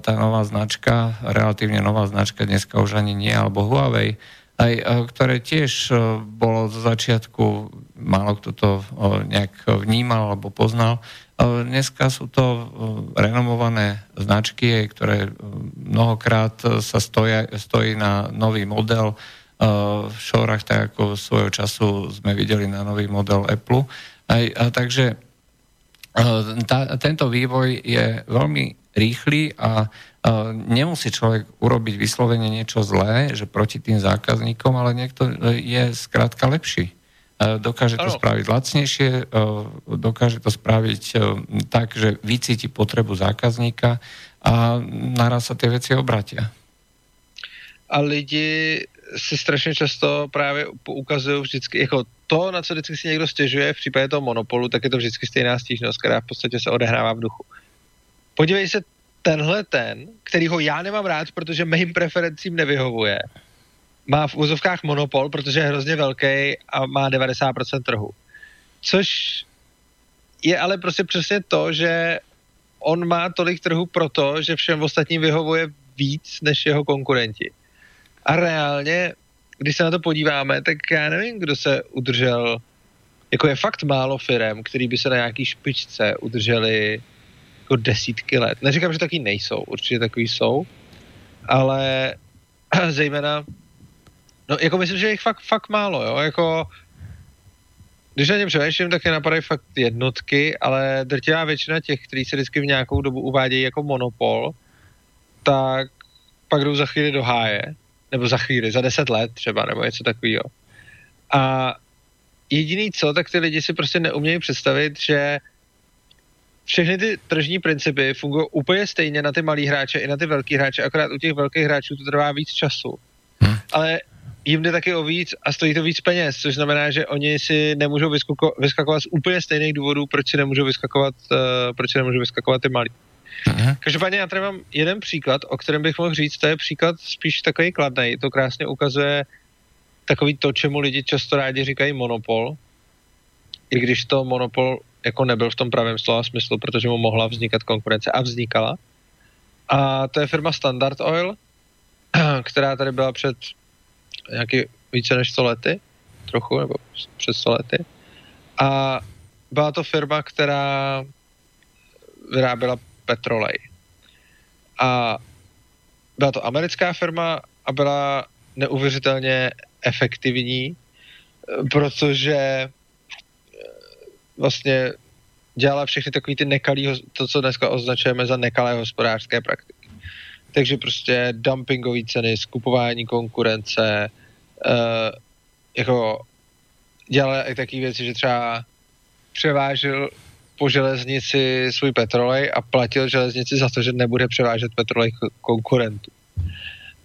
Speaker 1: tá nová značka, relatívne nová značka, dneska už ani nie, alebo Huawei, aj, ktoré tiež bolo zo začiatku, málo kto to nejak vnímal alebo poznal, Dneska sú to renomované značky, ktoré mnohokrát sa stoja, stojí na nový model v šorách, tak ako svojho času sme videli na nový model Apple. Aj, a takže tá, tento vývoj je veľmi rýchly a nemusí človek urobiť vyslovene niečo zlé, že proti tým zákazníkom, ale niekto je zkrátka lepší. E, dokáže to ano. spraviť lacnejšie, e, dokáže to spraviť e, tak, že vycíti potrebu zákazníka a naraz sa tie veci obratia.
Speaker 2: A lidi si strašně často právě ukazují vždycky, jako to, na co vždycky si někdo stěžuje v případě toho monopolu, tak je to vždycky stejná stížnost, která v podstatě se odehrává v duchu. Podívej se, tenhle ten, kterýho já nemám rád, protože mým preferencím nevyhovuje, má v úzovkách monopol, protože je hrozně velký a má 90% trhu. Což je ale prostě přesně to, že on má tolik trhu proto, že všem ostatním vyhovuje víc než jeho konkurenti. A reálně, když se na to podíváme, tak já nevím, kdo se udržel, jako je fakt málo firm, který by se na nějaký špičce udrželi jako desítky let. Neříkám, že taky nejsou, určitě takový jsou, ale <clears throat> zejména No, jako myslím, že jich fakt, fakt málo, jo, jako když na něm přemýšlím, tak je napadají fakt jednotky, ale drtivá většina těch, kteří se vždycky v nějakou dobu uvádějí jako monopol, tak pak jdou za chvíli do háje, nebo za chvíli, za deset let třeba, nebo něco takového. A jediný co, tak ty lidi si prostě neumějí představit, že všechny ty tržní principy fungují úplně stejně na ty malý hráče i na ty velký hráče, akorát u těch velkých hráčů to trvá víc času. Hmm. Ale jim jde taky o víc a stojí to víc peněz, což znamená, že oni si nemůžou vyskako, vyskakovat z úplně stejných důvodů, proč si nemůžou vyskakovat, uh, proč si nemůžou vyskakovat ty malí. Každopádně já tady mám jeden příklad, o kterém bych mohl říct, to je příklad spíš takový kladný, to krásně ukazuje takový to, čemu lidi často rádi říkají monopol, i když to monopol jako nebyl v tom pravém slova smyslu, protože mu mohla vznikat konkurence a vznikala. A to je firma Standard Oil, <clears throat> která tady byla před nějaký více než 100 lety, trochu, nebo přes 100 lety. A byla to firma, která vyráběla petrolej. A byla to americká firma a byla neuvěřitelně efektivní, protože vlastně dělala všechny takový ty nekalý, to, co dneska označujeme za nekalé hospodářské praktiky. Takže prostě dumpingové ceny, skupování konkurence, uh, jako dělala i takové věci, že třeba převážil po železnici svůj petrolej a platil železnici za to, že nebude převážet petrolej konkurentů.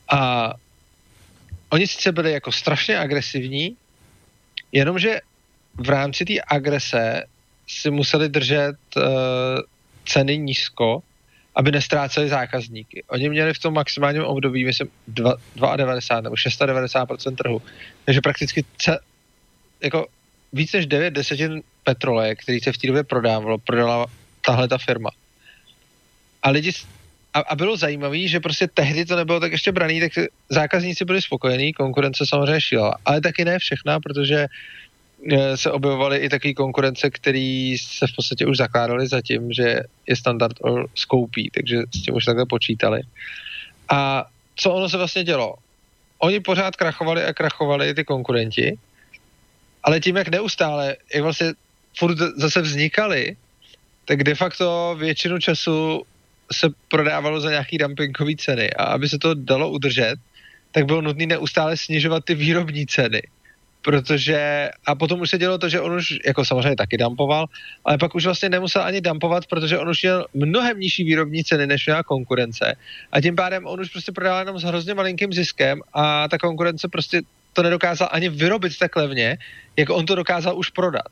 Speaker 2: A oni sice byli jako strašně agresivní, jenomže v rámci té agrese si museli držet uh, ceny nízko, aby nestráceli zákazníky. Oni měli v tom maximálním období, myslím, 92 nebo 690 trhu. Takže prakticky ce, jako víc než 9 desetin petroleje, který se v té době prodávalo, prodala tahle ta firma. A lidi a, a bylo zajímavé, že prostě tehdy to nebylo tak ještě braný, tak zákazníci byli spokojení, konkurence samozřejmě šílela, ale taky ne všechna, protože se objevovaly i takové konkurence, které se v podstatě už zakládaly za tím, že je standard skoupí, takže s tím už takhle počítali. A co ono se vlastně dělo? Oni pořád krachovali a krachovali ty konkurenti, ale tím, jak neustále, jak vlastně furt zase vznikaly, tak de facto většinu času se prodávalo za nějaký dumpingové ceny a aby se to dalo udržet, tak bylo nutné neustále snižovat ty výrobní ceny. Protože, a potom už se dělo to, že on už, jako samozřejmě taky dumpoval, ale pak už vlastně nemusel ani dumpovat, protože on už měl mnohem nižší výrobní ceny, než měla konkurence. A tím pádem on už prostě prodával jenom s hrozně malinkým ziskem a ta konkurence prostě to nedokázal ani vyrobit tak levně, jako on to dokázal už prodat.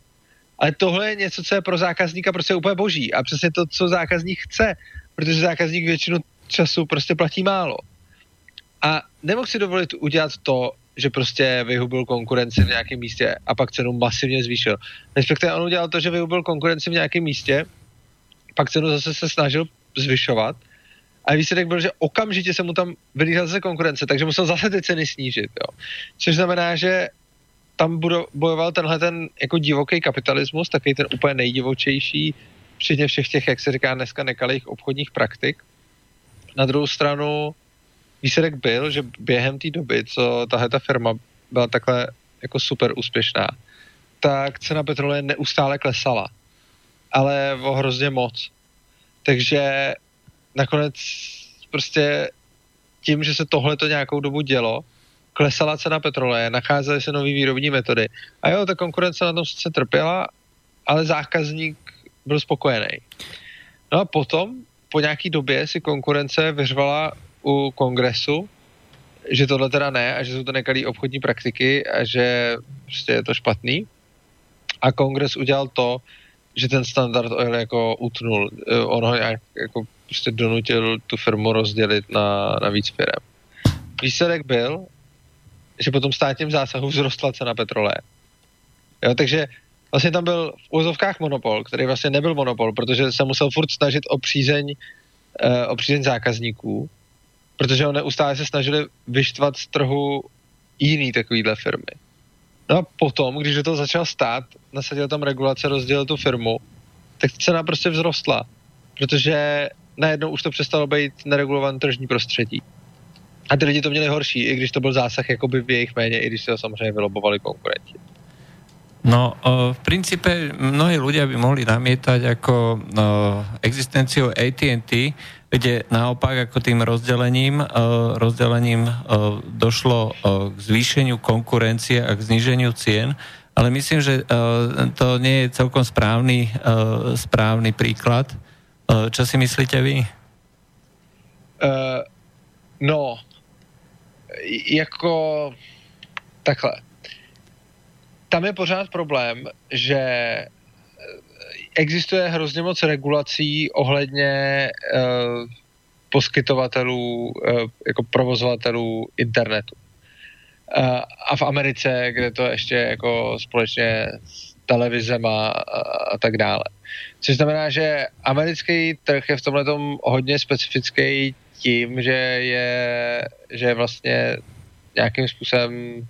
Speaker 2: Ale tohle je něco, co je pro zákazníka prostě úplně boží a přesně to, co zákazník chce, protože zákazník většinu času prostě platí málo. A nemohl si dovolit udělat to, že prostě vyhubil konkurenci v nějakém místě a pak cenu masivně zvýšil. Respektive on udělal to, že vyhubil konkurenci v nějakém místě, pak cenu zase se snažil zvyšovat a výsledek byl, že okamžitě se mu tam vylíhla zase konkurence, takže musel zase ty ceny snížit. Jo. Což znamená, že tam bojoval tenhle ten jako divoký kapitalismus, takový ten úplně nejdivočejší, včetně všech těch, jak se říká dneska, nekalých obchodních praktik. Na druhou stranu výsledek byl, že během té doby, co tahle ta firma byla takhle jako super úspěšná, tak cena petroleje neustále klesala. Ale o hrozně moc. Takže nakonec prostě tím, že se tohle to nějakou dobu dělo, klesala cena petroleje, nacházely se nové výrobní metody. A jo, ta konkurence na tom sice trpěla, ale zákazník byl spokojený. No a potom, po nějaký době si konkurence vyřvala u kongresu, že tohle teda ne a že jsou to nekalý obchodní praktiky a že prostě je to špatný. A kongres udělal to, že ten standard oil jako utnul. On ho nějak jako prostě donutil tu firmu rozdělit na, na víc firm. Výsledek byl, že po tom státním zásahu vzrostla cena petroleje. Jo, takže vlastně tam byl v úzovkách monopol, který vlastně nebyl monopol, protože se musel furt snažit o přízeň, uh, o přízeň zákazníků, protože on neustále se snažili vyštvat z trhu jiný takovýhle firmy. No a potom, když toho začal stát, nasadil tam regulace, rozdělil tu firmu, tak cena prostě vzrostla, protože najednou už to přestalo být neregulované tržní prostředí. A ty lidi to měli horší, i když to byl zásah jakoby v jejich méně, i když se to samozřejmě vylobovali konkurenti.
Speaker 1: No, v princípe mnohí ľudia by mohli namietať ako existenciu AT&T, kde naopak ako tým rozdelením, rozdelením došlo k zvýšeniu konkurencie a k zniženiu cien, ale myslím, že to nie je celkom správny, správny príklad. Čo si myslíte vy?
Speaker 2: Uh, no, jako takhle. Tam je pořád problém, že existuje hrozně moc regulací ohledně uh, poskytovatelů, uh, jako provozovatelů internetu. Uh, a v Americe, kde to ještě jako společně s televizema a, a tak dále. Což znamená, že americký trh je v tomhle hodně specifický tím, že je, že je vlastně nějakým způsobem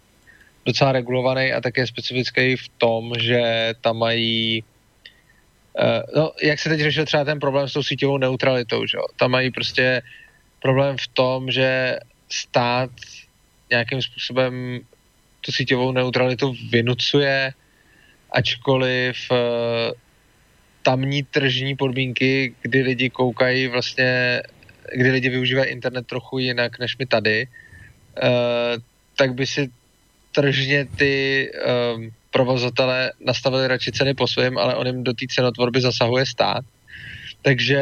Speaker 2: docela regulovaný a také specifický v tom, že tam mají no, jak se teď řešil třeba ten problém s tou síťovou neutralitou, že Tam mají prostě problém v tom, že stát nějakým způsobem tu síťovou neutralitu vynucuje, ačkoliv uh, tamní tržní podmínky, kdy lidi koukají vlastně, kdy lidi využívají internet trochu jinak než my tady, uh, tak by si tržně ty um, provozatele nastavili radši ceny po svém, ale on jim do té cenotvorby zasahuje stát. Takže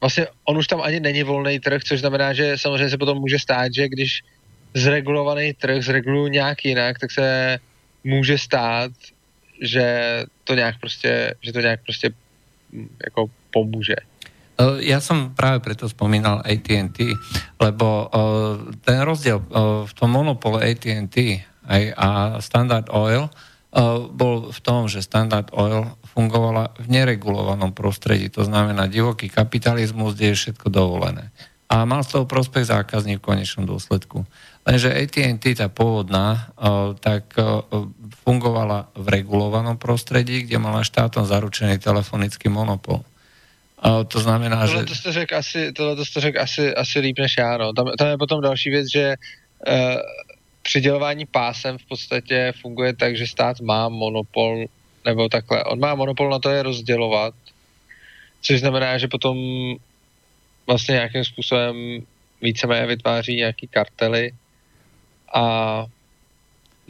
Speaker 2: vlastně on už tam ani není volný trh, což znamená, že samozřejmě se potom může stát, že když zregulovaný trh zregulují nějak jinak, tak se může stát, že to nějak prostě, že to nějak prostě hm, jako pomůže.
Speaker 1: Ja som práve preto spomínal AT&T, lebo ten rozdiel v tom monopole AT&T a Standard Oil bol v tom, že Standard Oil fungovala v neregulovanom prostredí, to znamená divoký kapitalizmus, kde je všetko dovolené. A mal z toho prospech zákazník v konečnom dôsledku. Lenže AT&T, tá pôvodná, tak fungovala v regulovanom prostredí, kde mala štátom zaručený telefonický monopol. To znamená,
Speaker 2: tohle že... To jste řekl asi, tohle to jste řekl asi, asi líp než já, no. Tam, tam je potom další věc, že uh, přidělování pásem v podstatě funguje tak, že stát má monopol, nebo takhle, on má monopol na to je rozdělovat, což znamená, že potom vlastně nějakým způsobem víceméně vytváří nějaký kartely. A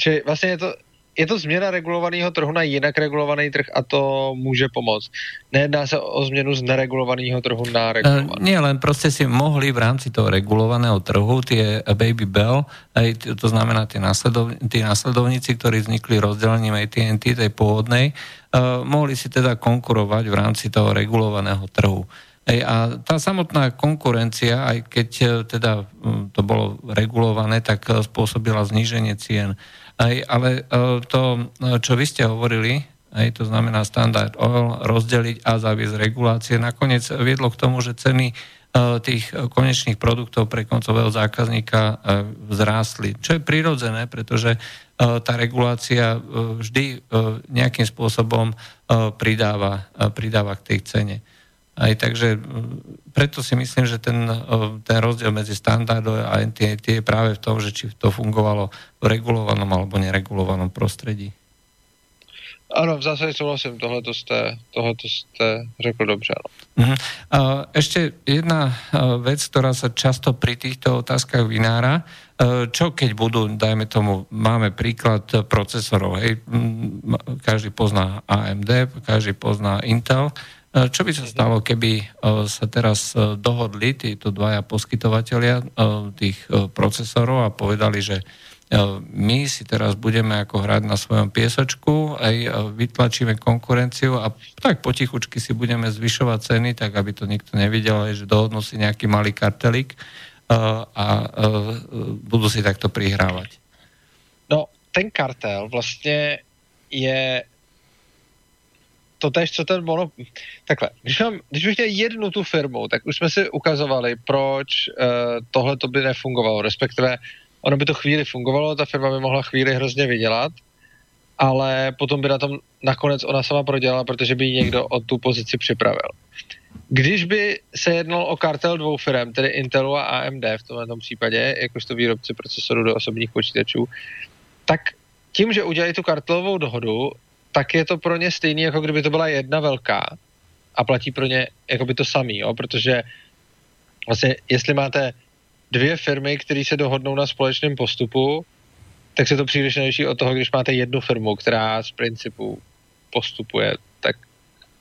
Speaker 2: že vlastně je to, je to změna regulovaného trhu na jinak regulovaný trh a to může pomoct. Nejedná se o změnu z neregulovaného trhu na regulovaný. Uh,
Speaker 1: nie, len prostě si mohli v rámci toho regulovaného trhu tie Baby Bell, aj to znamená tie, následov, tí následovníci, ktorí vznikli rozdelením AT&T, tej pôvodnej, uh, mohli si teda konkurovať v rámci toho regulovaného trhu. Ej, a tá samotná konkurencia, aj keď teda to bolo regulované, tak spôsobila zníženie cien. Aj, ale e, to, e, čo vy ste hovorili, aj to znamená standard oil, rozdeliť a zaviesť regulácie, nakoniec viedlo k tomu, že ceny e, tých konečných produktov pre koncového zákazníka vzrástli. Čo je prirodzené, pretože tá regulácia vždy nejakým spôsobom pridáva, pridáva k tej cene. Aj takže preto si myslím, že ten, ten rozdiel medzi standardom a NTT je práve v tom, že či to fungovalo v regulovanom alebo neregulovanom prostredí.
Speaker 2: Ano, v zásadě souhlasím, tohle to jste, tohleto jste řekl dobře. Ano.
Speaker 1: Uh-huh. Uh, ešte jedna uh, vec, ktorá sa často pri týchto otázkach vynára, uh, čo keď budú, dajme tomu, máme príklad procesorov, hej, každý pozná AMD, každý pozná Intel, E, čo by sa stalo, keby e, sa teraz e, dohodli títo dvaja poskytovateľia tých procesorov a povedali, že my si teraz budeme ako hrať na svojom piesočku, aj vytlačíme konkurenciu a tak potichučky si budeme zvyšovať ceny, tak aby to nikto nevidel, že dohodnú si nejaký malý kartelik a budú si takto prihrávať.
Speaker 2: No, ten kartel vlastně je to tež, co ten mono... Takhle, když, mám, když bych měl jednu tu firmu, tak už jsme si ukazovali, proč uh, tohle to by nefungovalo, respektive ono by to chvíli fungovalo, ta firma by mohla chvíli hrozně vydělat, ale potom by na tom nakonec ona sama prodělala, protože by ji někdo o tu pozici připravil. Když by se jednalo o kartel dvou firm, tedy Intelu a AMD v tomto případě, jakožto výrobci procesorů do osobních počítačů, tak tím, že udělají tu kartelovou dohodu, tak je to pro ně stejný, jako kdyby to byla jedna velká a platí pro ně jako by to samý, jo? protože vlastně jestli máte dvě firmy, které se dohodnou na společném postupu, tak se to příliš neliší od toho, když máte jednu firmu, která z principu postupuje tak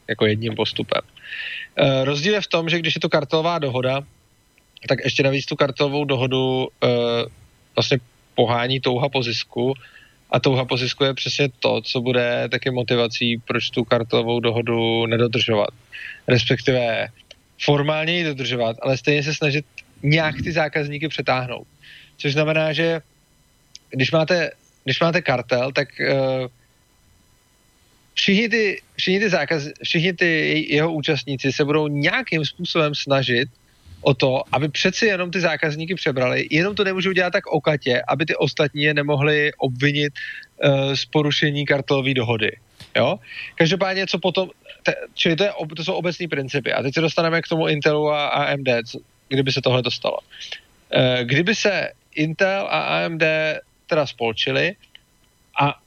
Speaker 2: jako jedním postupem. E, rozdíl je v tom, že když je to kartelová dohoda, tak ještě navíc tu kartelovou dohodu e, vlastně pohání touha po zisku a touha po zisku je přesně to, co bude taky motivací, proč tu kartelovou dohodu nedodržovat. Respektive formálně ji dodržovat, ale stejně se snažit nějak ty zákazníky přetáhnout. Což znamená, že když máte, když máte kartel, tak uh, všichni ty, všichni ty, zákaz, všichni ty jeho účastníci se budou nějakým způsobem snažit o to, aby přeci jenom ty zákazníky přebrali, jenom to nemůžou dělat tak okatě, aby ty ostatní je nemohli obvinit uh, z porušení kartelové dohody. Jo? Každopádně, co potom, te, čili to, je, to jsou obecní principy. A teď se dostaneme k tomu Intelu a AMD, co, kdyby se tohle dostalo. Uh, kdyby se Intel a AMD teda spolčili a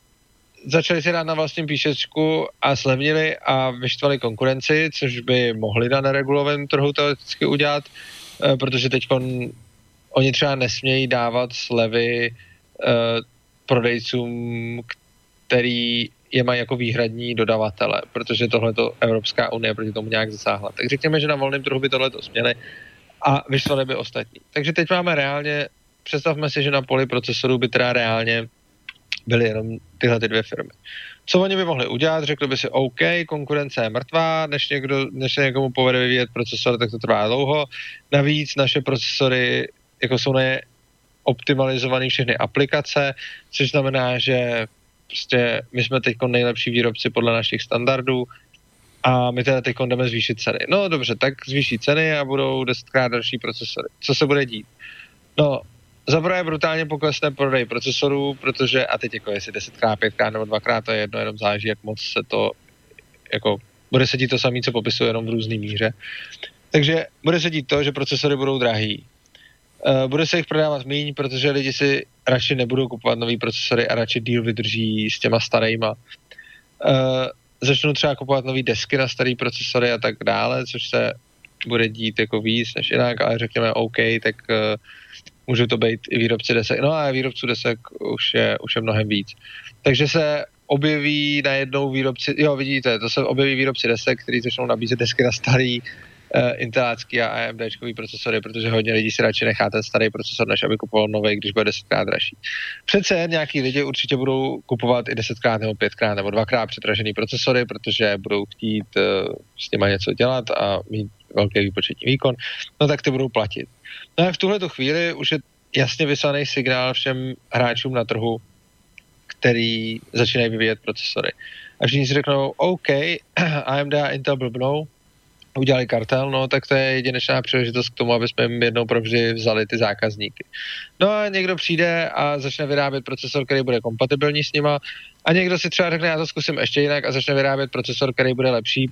Speaker 2: začali si dát na vlastním píšečku a slevnili a vyštvali konkurenci, což by mohli na neregulovém trhu teoreticky udělat, eh, protože teď oni třeba nesmějí dávat slevy uh, prodejcům, který je mají jako výhradní dodavatele, protože tohle to Evropská unie proti tomu nějak zasáhla. Tak řekněme, že na volném trhu by tohle to směli a vyšlo by ostatní. Takže teď máme reálně, představme si, že na poli procesorů by teda reálně byly jenom tyhle ty dvě firmy. Co oni by mohli udělat? Řekli by si, OK, konkurence je mrtvá, než, někdo, než se někomu povede vyvíjet procesor, tak to trvá dlouho. Navíc naše procesory jako jsou ne optimalizované všechny aplikace, což znamená, že prostě my jsme teď nejlepší výrobci podle našich standardů a my teda teď jdeme zvýšit ceny. No dobře, tak zvýší ceny a budou desetkrát další procesory. Co se bude dít? No, za prvé brutálně poklesne prodej procesorů, protože, a teď jako jestli desetkrát, pětkrát nebo dvakrát, to je jedno, jenom záleží, jak moc se to, jako, bude se dít to samé, co popisuje, jenom v různé míře. Takže bude se dít to, že procesory budou drahý. Uh, bude se jich prodávat méně, protože lidi si radši nebudou kupovat nový procesory a radši díl vydrží s těma starýma. Uh, začnou třeba kupovat nové desky na starý procesory a tak dále, což se bude dít jako víc než jinak, ale řekněme OK, tak uh, můžou to být i výrobci desek. No a výrobců desek už je, už je mnohem víc. Takže se objeví najednou výrobci, jo vidíte, to se objeví výrobci desek, kteří začnou nabízet desky na starý uh, intelácký a AMD procesory, protože hodně lidí si radši nechá ten starý procesor, než aby kupoval nový, když bude desetkrát dražší. Přece nějaký lidi určitě budou kupovat i desetkrát nebo pětkrát nebo dvakrát předražený procesory, protože budou chtít uh, s nimi něco dělat a mít velký výpočetní výkon, no tak ty budou platit. No a v tuhle chvíli už je jasně vyslaný signál všem hráčům na trhu, který začínají vyvíjet procesory. A všichni si řeknou, OK, <clears throat> AMD a Intel blbnou, udělali kartel, no tak to je jedinečná příležitost k tomu, aby jsme jim jednou provždy vzali ty zákazníky. No a někdo přijde a začne vyrábět procesor, který bude kompatibilní s nima a někdo si třeba řekne, já to zkusím ještě jinak a začne vyrábět procesor, který bude lepší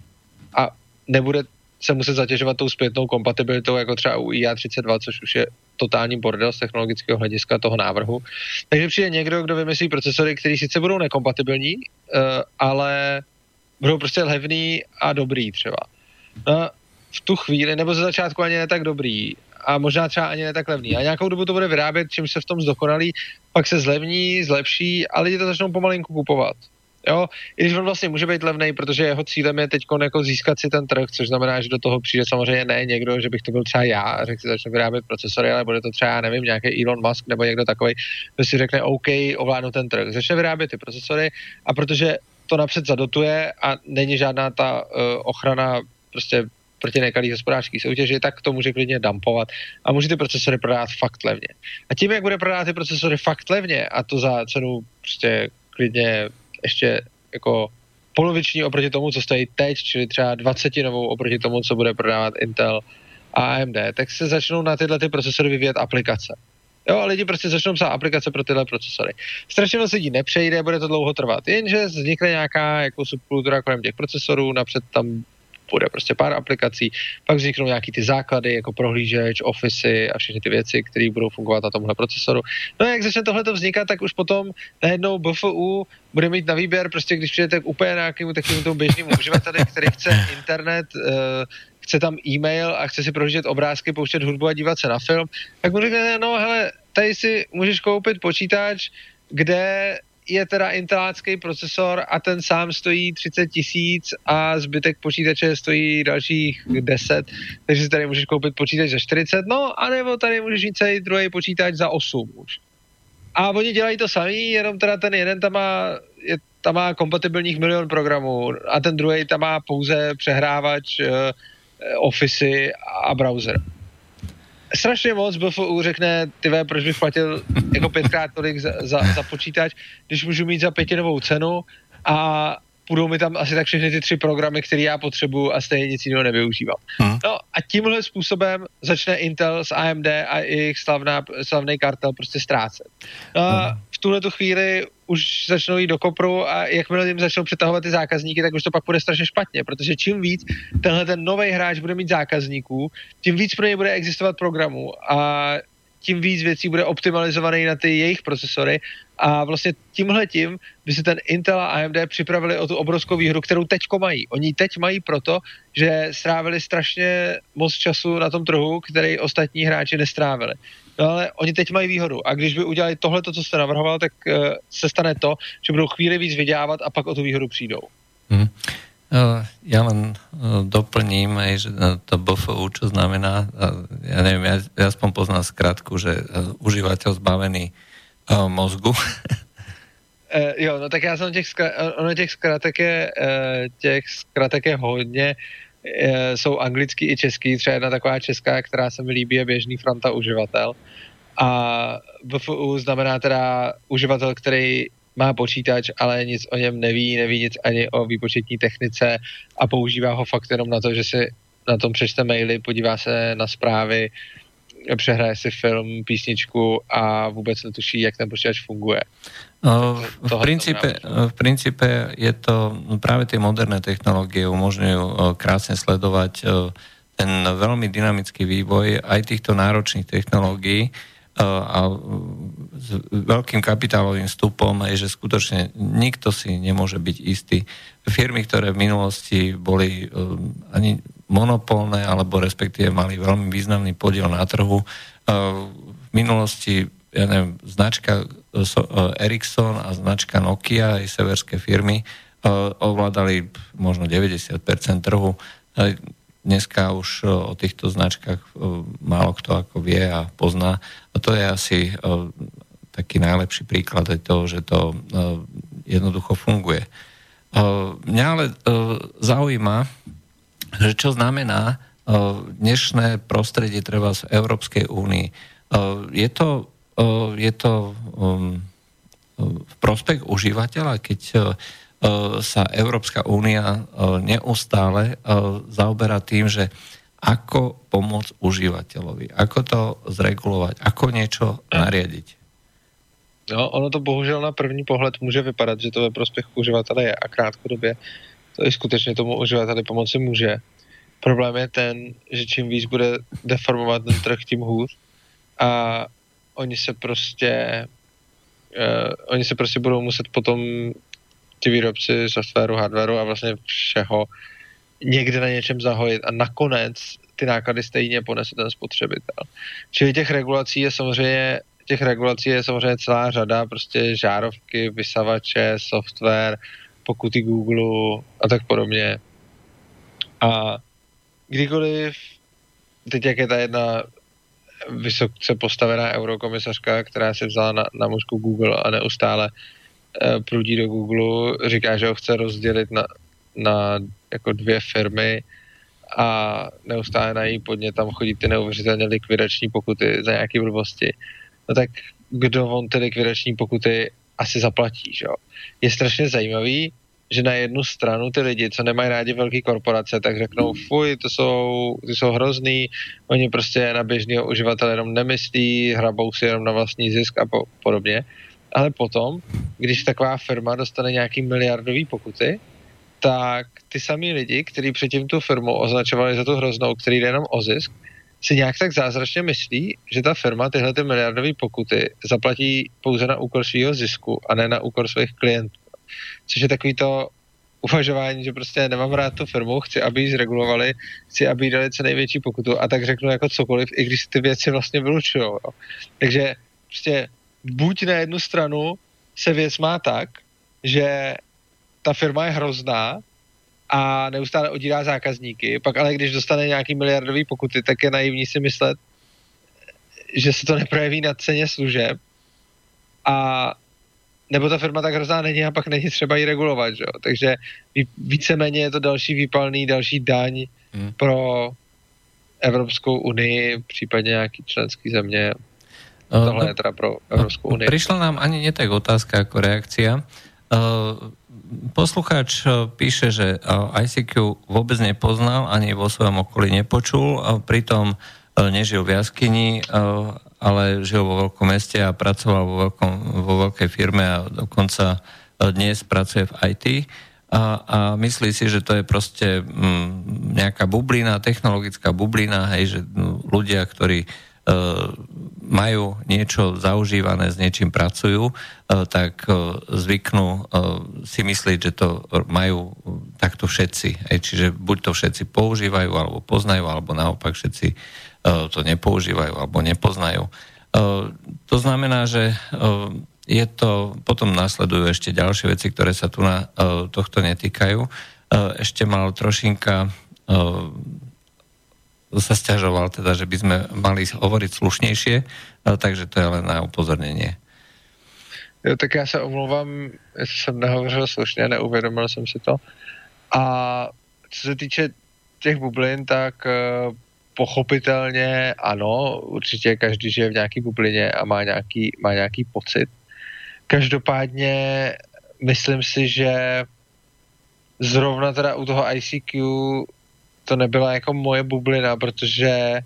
Speaker 2: a nebude se muset zatěžovat tou zpětnou kompatibilitou, jako třeba u IA32, což už je totální bordel z technologického hlediska toho návrhu. Takže přijde někdo, kdo vymyslí procesory, které sice budou nekompatibilní, uh, ale budou prostě levný a dobrý třeba. No, v tu chvíli, nebo ze začátku ani ne tak dobrý a možná třeba ani ne tak levný. A nějakou dobu to bude vyrábět, čím se v tom zdokonalí, pak se zlevní, zlepší a lidi to začnou pomalinku kupovat. Jo, i když on vlastně může být levný, protože jeho cílem je teď jako získat si ten trh, což znamená, že do toho přijde samozřejmě ne někdo, že bych to byl třeba já a řekl si začnu vyrábět procesory, ale bude to třeba, já nevím, nějaký Elon Musk nebo někdo takový, kdo si řekne, OK, ovládnu ten trh. Začne vyrábět ty procesory a protože to napřed zadotuje a není žádná ta uh, ochrana prostě proti nekalý hospodářský soutěži, tak to může klidně dumpovat a může ty procesory prodávat fakt levně. A tím, jak bude prodávat ty procesory fakt levně a to za cenu prostě klidně ještě jako poloviční oproti tomu, co stojí teď, čili třeba 20 novou oproti tomu, co bude prodávat Intel a AMD, tak se začnou na tyhle ty procesory vyvíjet aplikace. Jo, a lidi prostě začnou psát aplikace pro tyhle procesory. Strašně moc lidí nepřejde, bude to dlouho trvat, jenže vznikne nějaká jako subkultura kolem těch procesorů, napřed tam bude prostě pár aplikací, pak vzniknou nějaký ty základy, jako prohlížeč, Office a všechny ty věci, které budou fungovat na tomhle procesoru. No a jak začne tohle vznikat, tak už potom najednou BFU bude mít na výběr, prostě když přijete k úplně nějakému takovému tomu běžnému uživateli, který chce internet, uh, chce tam e-mail a chce si prohlížet obrázky, pouštět hudbu a dívat se na film, tak mu řekne, no hele, tady si můžeš koupit počítač, kde je teda intelácký procesor a ten sám stojí 30 tisíc a zbytek počítače stojí dalších 10, takže si tady můžeš koupit počítač za 40, no anebo tady můžeš mít celý druhý počítač za 8 už. A oni dělají to samý, jenom teda ten jeden tam má, je, tam má kompatibilních milion programů a ten druhý tam má pouze přehrávač, uh, Office a browser strašně moc BFU řekne, ty proč bych platil jako pětkrát tolik za, za, za počítač, když můžu mít za pětinovou cenu a půjdou mi tam asi tak všechny ty tři programy, které já potřebuju a stejně nic jiného nevyužívám. Hmm. No a tímhle způsobem začne Intel s AMD a jejich slavná, slavný kartel prostě ztrácet. No hmm. v tuhle tu chvíli už začnou jít do kopru a jakmile jim začnou přetahovat ty zákazníky, tak už to pak bude strašně špatně, protože čím víc tenhle ten nový hráč bude mít zákazníků, tím víc pro něj bude existovat programů a tím víc věcí bude optimalizovaný na ty jejich procesory a vlastně tímhle tím by se ten Intel a AMD připravili o tu obrovskou výhru, kterou teďko mají. Oni teď mají proto, že strávili strašně moc času na tom trhu, který ostatní hráči nestrávili. No ale oni teď mají výhodu a když by udělali tohle, co jste navrhoval, tak uh, se stane to, že budou chvíli víc vydělávat a pak o tu výhodu přijdou. Hmm.
Speaker 1: Ja len doplním, že to BFU, čo znamená, ja neviem, ja, ja aspoň poznám skratku, že užívateľ zbavený mozgu.
Speaker 2: Uh, <laughs> jo, no tak já jsem těch, ono těch zkratek je, těch zkratek je hodně, uh, jsou anglický i český, třeba jedna taková česká, která se mi líbí, je běžný fronta uživatel. A BFU znamená teda uživatel, který má počítač, ale nic o něm neví, neví nic ani o výpočetní technice a používá ho fakt jenom na to, že si na tom přečte maily, podívá se na zprávy, přehraje si film, písničku a vůbec netuší, jak ten počítač funguje.
Speaker 1: No, v, princípe, v princípe je to práve tie moderné technológie umožňujú krásne sledovať ten veľmi dynamický vývoj aj týchto náročných technológií a s veľkým kapitálovým vstupom je, že skutočne nikto si nemôže byť istý. Firmy, ktoré v minulosti boli ani monopolné, alebo respektíve mali veľmi významný podiel na trhu. V minulosti, ja neviem, značka Ericsson a značka Nokia, aj severské firmy, ovládali možno 90% trhu. Dneska už o týchto značkách e, málo kto ako vie a pozná. A to je asi taký najlepší príklad toho, že to jednoducho funguje. Mňa ale zaujíma, že čo znamená dnešné prostredie treba v Európskej únii. Je to, je to v prospech užívateľa, keď sa Európska únia neustále zaoberá tým, že ako pomôcť užívateľovi, ako to zregulovať, ako niečo nariadiť.
Speaker 2: No, ono to bohužel na první pohled může vypadat, že to ve prospěch uživatele je a krátkodobě to i skutečně tomu uživateli pomoci může. Problém je ten, že čím víc bude deformovat ten trh, tím hůř. A oni se prostě uh, oni se prostě budou muset potom ty výrobci softwaru, hardwareu a vlastně všeho někde na něčem zahojit a nakonec ty náklady stejně ponese ten spotřebitel. Čili těch regulací je samozřejmě těch regulací je samozřejmě celá řada, prostě žárovky, vysavače, software, pokuty Google a tak podobně. A kdykoliv, teď jak je ta jedna vysoce postavená eurokomisařka, která se vzala na, na mužku Google a neustále uh, prudí do Google, říká, že ho chce rozdělit na, na jako dvě firmy a neustále na její podně tam chodí ty neuvěřitelně likvidační pokuty za nějaké blbosti. No tak kdo on ty likvidační pokuty asi zaplatí, že jo? Je strašně zajímavý, že na jednu stranu ty lidi, co nemají rádi velké korporace, tak řeknou, fuj, to jsou, ty jsou hrozný, oni prostě na běžného uživatele jenom nemyslí, hrabou si jenom na vlastní zisk a po, podobně. Ale potom, když taková firma dostane nějaký miliardový pokuty, tak ty samý lidi, kteří předtím tu firmu označovali za tu hroznou, který jde jenom o zisk, si nějak tak zázračně myslí, že ta firma tyhle ty miliardové pokuty zaplatí pouze na úkor svého zisku a ne na úkor svých klientů což je takový to uvažování, že prostě nemám rád tu firmu, chci, aby ji zregulovali, chci, aby jí dali co největší pokutu a tak řeknu jako cokoliv, i když ty věci vlastně vylučují. Takže prostě buď na jednu stranu se věc má tak, že ta firma je hrozná a neustále odírá zákazníky, pak ale když dostane nějaký miliardový pokuty, tak je naivní si myslet, že se to neprojeví na ceně služeb a nebo ta firma tak hrozná není a pak není třeba ji regulovat, že? takže víceméně je to další výpalný, další daň hmm. pro Evropskou unii, případně nějaký členský země. Tohle no, je teda pro Evropskou unii.
Speaker 1: Prišla nám ani nie tak otázka ako reakcia. Poslucháč píše, že ICQ vôbec nepoznal, ani vo svojom okolí nepočul, a pritom nežil v jaskyni, ale žil vo veľkom meste a pracoval vo, veľkom, vo veľkej firme a dokonca dnes pracuje v IT a, a myslí si, že to je proste mm, nejaká bublina, technologická bublina, hej, že mm, ľudia, ktorí majú niečo zaužívané, s niečím pracujú, tak zvyknú si myslieť, že to majú takto všetci. Čiže buď to všetci používajú, alebo poznajú, alebo naopak všetci to nepoužívajú, alebo nepoznajú. To znamená, že je to, potom následujú ešte ďalšie veci, ktoré sa tu na tohto netýkajú. Ešte mal trošinka sa stiažoval teda, že by sme mali hovoriť slušnejšie, takže to je len na upozornenie.
Speaker 2: Jo, tak já se omlouvám, jestli jsem nehovořil slušně, neuvědomil jsem si to. A co se týče těch bublin, tak uh, pochopitelně ano, určitě každý žije v nějaký bublině a má nějaký, má nějaký pocit. Každopádně myslím si, že zrovna teda u toho ICQ to nebyla jako moje bublina, protože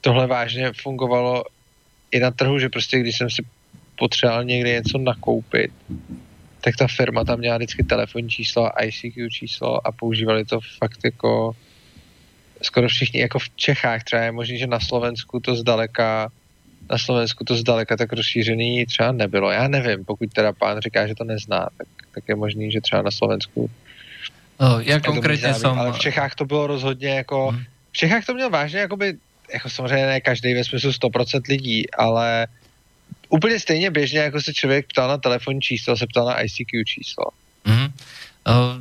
Speaker 2: tohle vážně fungovalo i na trhu, že prostě když jsem si potřeboval někde něco nakoupit, tak ta firma tam měla vždycky telefonní číslo a ICQ číslo a používali to fakt jako skoro všichni, jako v Čechách třeba je možný, že na Slovensku to zdaleka na Slovensku to zdaleka tak rozšířený třeba nebylo. Já nevím, pokud teda pán říká, že to nezná, tak, tak je možný, že třeba na Slovensku
Speaker 1: Oh, já konkrétně jsem...
Speaker 2: Ale v Čechách to bylo rozhodně jako... Hmm. V Čechách to mělo vážně jakoby, jako samozřejmě ne každý ve smyslu 100% lidí, ale úplně stejně běžně, jako se člověk ptal na telefonní číslo, se ptal na ICQ číslo. Mm-hmm.
Speaker 1: Uh,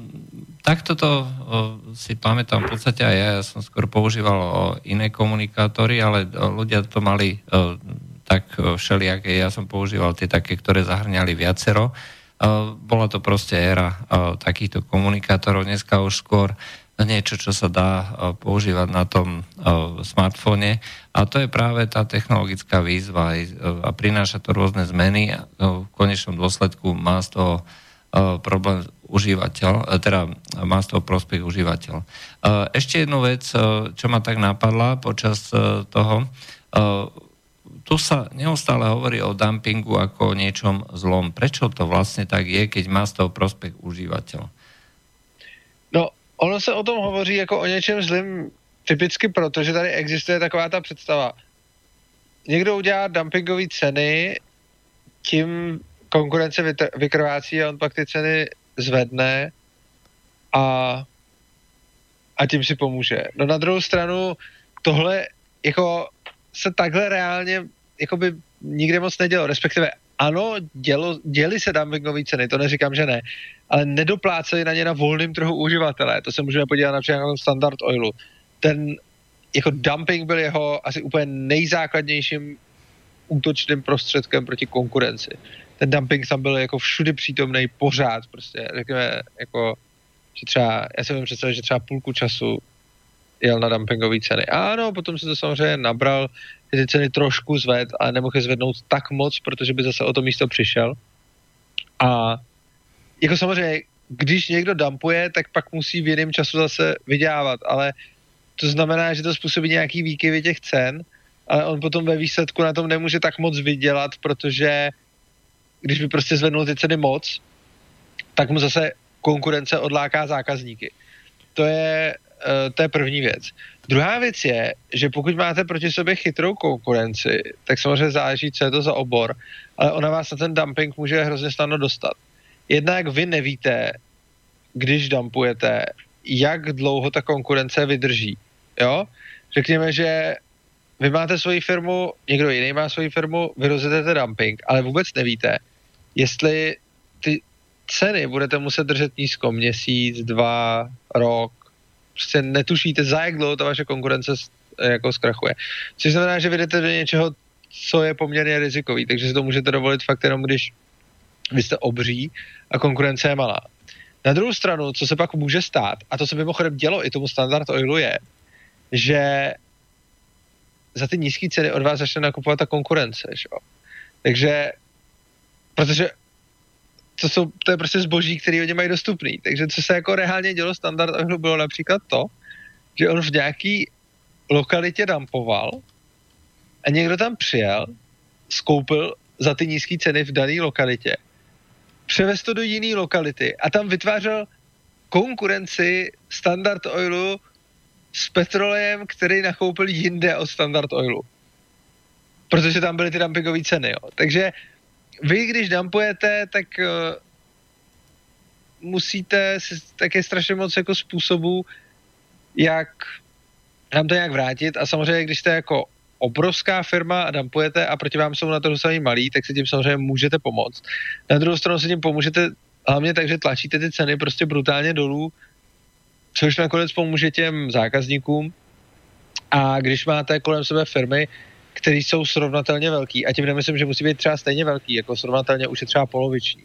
Speaker 1: tak toto uh, si pamätám v podstate aj ja, ja som skôr používal uh, iné komunikátory, ale uh, ľudia to mali uh, tak uh, všelijaké, ja som používal tie také, ktoré zahrňali viacero. Uh, bola to proste éra uh, takýchto komunikátorov, dneska už skôr niečo, čo sa dá uh, používať na tom smartfóne a to je práve tá technologická výzva a prináša to rôzne zmeny. V konečnom dôsledku má z toho problém užívateľ, teda má z toho prospech užívateľ. Ešte jednu vec, čo ma tak napadla počas toho, tu sa neustále hovorí o dumpingu ako o niečom zlom. Prečo to vlastne tak je, keď má z toho prospech užívateľ?
Speaker 2: No, ono se o tom hovoří jako o něčem zlým typicky proto, že tady existuje taková ta představa. Někdo udělá dumpingové ceny, tím konkurence vykrvácí a on pak ty ceny zvedne a, a tím si pomůže. No na druhou stranu tohle jako se takhle reálně jako by nikde moc nedělo, respektive ano, dělo, děli se dumpingové ceny, to neříkám, že ne, ale nedoplácejí na ně na volném trhu uživatelé. To se můžeme podívat například na standard oilu. Ten jako dumping byl jeho asi úplně nejzákladnějším útočným prostředkem proti konkurenci ten dumping tam byl jako všude přítomný pořád, prostě řekněme, jako, že třeba, já si představit, že třeba půlku času jel na dumpingové ceny. A ano, potom se to samozřejmě nabral, ty ceny trošku zved, ale nemohl je zvednout tak moc, protože by zase o to místo přišel. A jako samozřejmě, když někdo dumpuje, tak pak musí v jiném času zase vydělávat, ale to znamená, že to způsobí nějaký výkyvy těch cen, ale on potom ve výsledku na tom nemůže tak moc vydělat, protože když by prostě zvednul ty ceny moc, tak mu zase konkurence odláká zákazníky. To je, to je první věc. Druhá věc je, že pokud máte proti sobě chytrou konkurenci, tak samozřejmě záleží, co je to za obor, ale ona vás na ten dumping může hrozně snadno dostat. Jednak vy nevíte, když dumpujete, jak dlouho ta konkurence vydrží. Jo? Řekněme, že vy máte svoji firmu, někdo jiný má svoji firmu, vy rozjedete dumping, ale vůbec nevíte, jestli ty ceny budete muset držet nízko měsíc, dva, rok, prostě netušíte, za jak dlouho ta vaše konkurence jako zkrachuje. Což znamená, že vyjdete do něčeho, co je poměrně rizikový, takže si to můžete dovolit fakt jenom, když vy jste obří a konkurence je malá. Na druhou stranu, co se pak může stát, a to se mimochodem dělo i tomu standard oilu je, že za ty nízké ceny od vás začne nakupovat ta konkurence. Že? Takže protože to, jsou, to je prostě zboží, který oni mají dostupný. Takže co se jako reálně dělo standard bylo například to, že on v nějaký lokalitě dampoval a někdo tam přijel, skoupil za ty nízké ceny v dané lokalitě, převez to do jiné lokality a tam vytvářel konkurenci Standard Oilu s petrolejem, který nakoupil jinde od Standard Oilu. protože tam byly ty dumpingové ceny. Jo. Takže vy, když dumpujete, tak uh, musíte, tak je strašně moc jako způsobů, jak nám to nějak vrátit a samozřejmě, když jste jako obrovská firma a dumpujete a proti vám jsou na to samý malí, tak si tím samozřejmě můžete pomoct. Na druhou stranu si tím pomůžete hlavně tak, že tlačíte ty ceny prostě brutálně dolů, což nakonec pomůže těm zákazníkům. A když máte kolem sebe firmy, které jsou srovnatelně velký, a tím nemyslím, že musí být třeba stejně velký, jako srovnatelně už je třeba poloviční,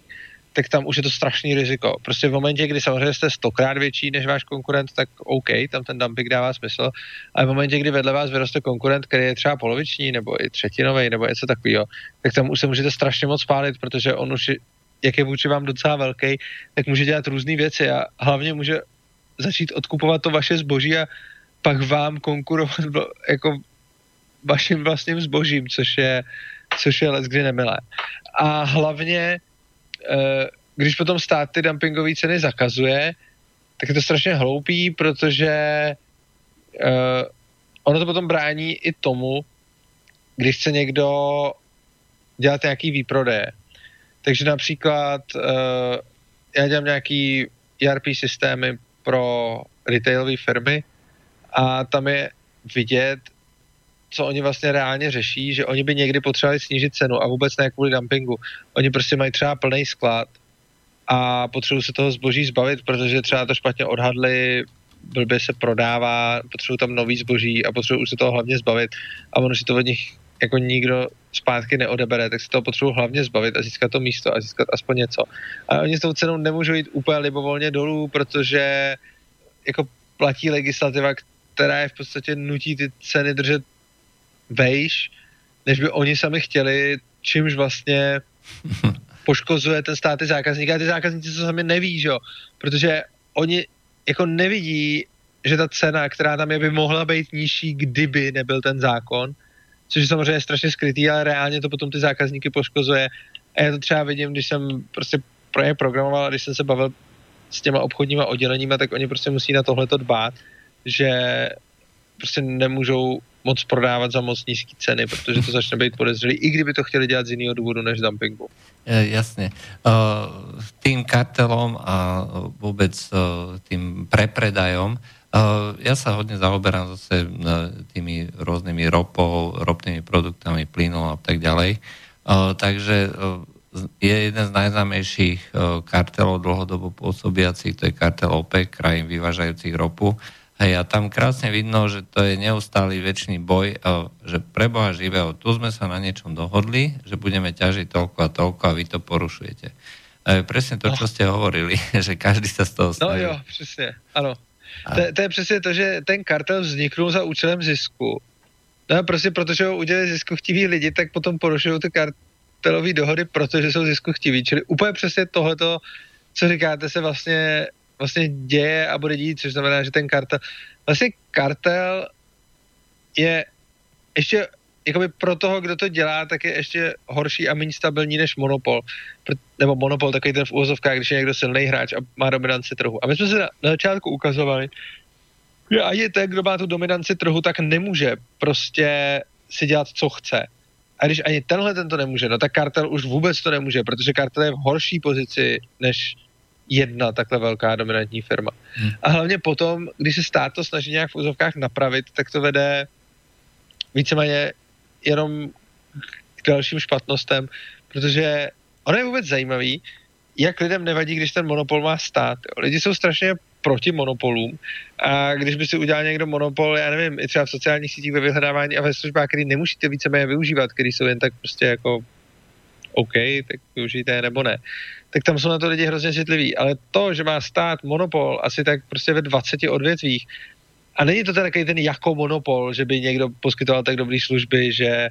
Speaker 2: tak tam už je to strašný riziko. Prostě v momentě, kdy samozřejmě jste stokrát větší než váš konkurent, tak OK, tam ten dumping dává smysl, ale v momentě, kdy vedle vás vyroste konkurent, který je třeba poloviční nebo i třetinový nebo něco takového, tak tam už se můžete strašně moc spálit, protože on už, jak je vůči vám docela velký, tak může dělat různé věci a hlavně může začít odkupovat to vaše zboží a pak vám konkurovat <laughs> jako vaším vlastním zbožím, což je, což je let kdy nemilé. A hlavně Eh, když potom stát ty dumpingové ceny zakazuje, tak je to strašně hloupý, protože uh, ono to potom brání i tomu, když chce někdo dělat nějaký výprodeje. Takže například uh, já dělám nějaký ERP systémy pro retailové firmy a tam je vidět, co oni vlastně reálně řeší, že oni by někdy potřebovali snížit cenu a vůbec ne kvůli dumpingu. Oni prostě mají třeba plný sklad a potřebují se toho zboží zbavit, protože třeba to špatně odhadli, blbě se prodává, potřebují tam nový zboží a potřebují se toho hlavně zbavit a ono si to od nich jako nikdo zpátky neodebere, tak si toho potřebují hlavně zbavit a získat to místo a získat aspoň něco. A oni s tou cenou nemůžou jít úplně libovolně dolů, protože jako platí legislativa, která je v podstatě nutí ty ceny držet vejš, než by oni sami chtěli, čímž vlastně <laughs> poškozuje ten státní zákazník a ty zákazníci to sami neví, že jo? protože oni jako nevidí, že ta cena, která tam je, by mohla být nižší, kdyby nebyl ten zákon, což je samozřejmě strašně skrytý, ale reálně to potom ty zákazníky poškozuje. A já to třeba vidím, když jsem prostě pro ně programoval, když jsem se bavil s těma obchodníma odděleníma, tak oni prostě musí na tohleto dbát, že prostě nemůžou moc prodávat za moc nízké ceny, protože to začne být podezřelý, i kdyby to chtěli dělat z jiného důvodu než dumpingu.
Speaker 1: Jasně. Uh, tým kartelom a vůbec uh, tým prepredajom Uh, ja sa hodne zaoberám zase tými rôznymi ropou, ropnými produktami, plynom a tak ďalej. Uh, takže uh, je jeden z najznámejších kartelov dlhodobo pôsobiacich, to je kartel OPEC, krajín vyvážajúcich ropu. Hej, a tam krásne vidno, že to je neustály väčší boj, že pre Boha živého, tu sme sa na niečom dohodli, že budeme ťažiť toľko a toľko a vy to porušujete. A je presne to, čo ste hovorili, <laughs> že každý sa z toho
Speaker 2: no snaží. No jo, přesně, ano. A... To, to je přesně to, že ten kartel vzniknul za účelem zisku. No prostě protože ho udělali zisku chtiví lidi, tak potom porušují ty kartelové dohody, protože jsou zisku chtiví. Čili úplně přesně tohleto, co říkáte, se vlastně vlastně děje a bude dít, což znamená, že ten kartel, vlastně kartel je ještě jakoby pro toho, kdo to dělá, tak je ještě horší a méně stabilní než monopol. Nebo monopol, takový ten v úvozovkách, když je někdo silný hráč a má dominanci trhu. A my jsme se na, na začátku ukazovali, že ani ten, kdo má tu dominanci trhu, tak nemůže prostě si dělat, co chce. A když ani tenhle ten to nemůže, no tak kartel už vůbec to nemůže, protože kartel je v horší pozici než jedna takhle velká dominantní firma. Hmm. A hlavně potom, když se stát to snaží nějak v úzovkách napravit, tak to vede víceméně jenom k dalším špatnostem, protože ono je vůbec zajímavý, jak lidem nevadí, když ten monopol má stát. Lidi jsou strašně proti monopolům a když by si udělal někdo monopol, já nevím, i třeba v sociálních sítích ve vyhledávání a ve službách, který nemusíte víceméně využívat, který jsou jen tak prostě jako OK, tak využijte nebo ne, tak tam jsou na to lidi hrozně citliví. Ale to, že má stát monopol asi tak prostě ve 20 odvětvích, a není to ten takový ten jako monopol, že by někdo poskytoval tak dobré služby, že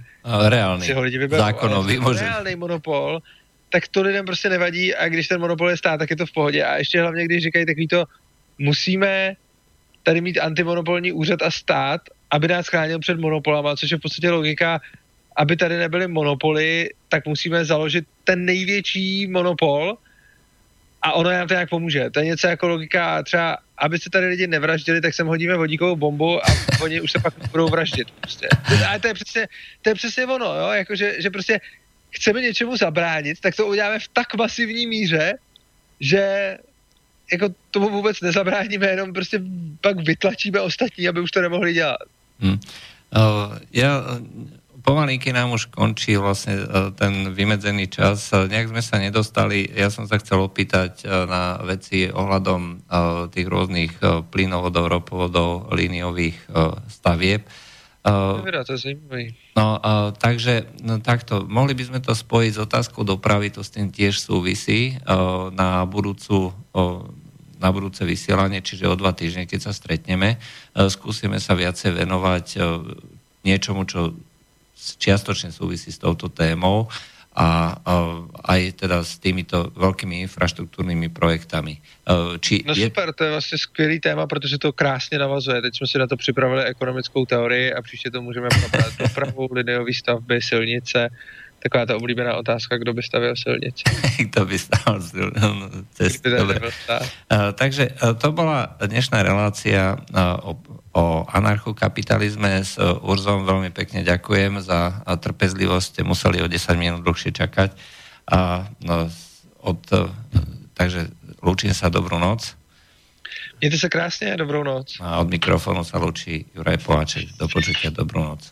Speaker 1: reálný, si ho lidi vyberou. Zákonový,
Speaker 2: ale reálný monopol, tak to lidem prostě nevadí a když ten monopol je stát, tak je to v pohodě. A ještě hlavně, když říkají takový to, musíme tady mít antimonopolní úřad a stát, aby nás chránil před monopolama, což je v podstatě logika aby tady nebyly monopoly, tak musíme založit ten největší monopol a ono nám to nějak pomůže. To je něco jako logika třeba, aby se tady lidi nevraždili, tak sem hodíme vodíkovou bombu a oni už se pak budou vraždit. Prostě. A to je přesně, to je přesně ono, jo? Jako, že, že prostě chceme něčemu zabránit, tak to uděláme v tak masivní míře, že jako tomu vůbec nezabráníme, jenom prostě pak vytlačíme ostatní, aby už to nemohli dělat. Hmm.
Speaker 1: Uh, ja pomalinky nám už končí vlastne ten vymedzený čas. Uh, nejak sme sa nedostali, ja som sa chcel opýtať uh, na veci ohľadom uh, tých rôznych plynovodov, ropovodov, líniových stavieb.
Speaker 2: To je
Speaker 1: No, takže no, takto, mohli by sme to spojiť s otázkou dopravy, to s tým tiež súvisí na budúcu na budúce vysielanie, čiže o dva týždne, keď sa stretneme, skúsime sa viacej venovať niečomu, čo čiastočne súvisí s touto témou a aj teda s týmito veľkými infraštruktúrnymi projektami.
Speaker 2: Či no je... super, to je vlastně skvělý téma, protože to krásně navazuje. Teď jsme si na to připravili ekonomickou teorii a příště to můžeme probrat <laughs> dopravu, lineové stavby, silnice, taková ta oblíbená otázka, kdo by stavil silnice. <laughs>
Speaker 1: kto by stavil <laughs> cestu. Takže to bola dnešná relácia o o anarchokapitalizme s Urzom veľmi pekne ďakujem za trpezlivosť. Ste museli o 10 minút dlhšie čakať. A, no, od, takže lúčim sa dobrú noc.
Speaker 2: Mějte se krásně, dobrou noc.
Speaker 1: A od mikrofonu sa lúči Juraj Poláček. Do počutia, dobrú noc.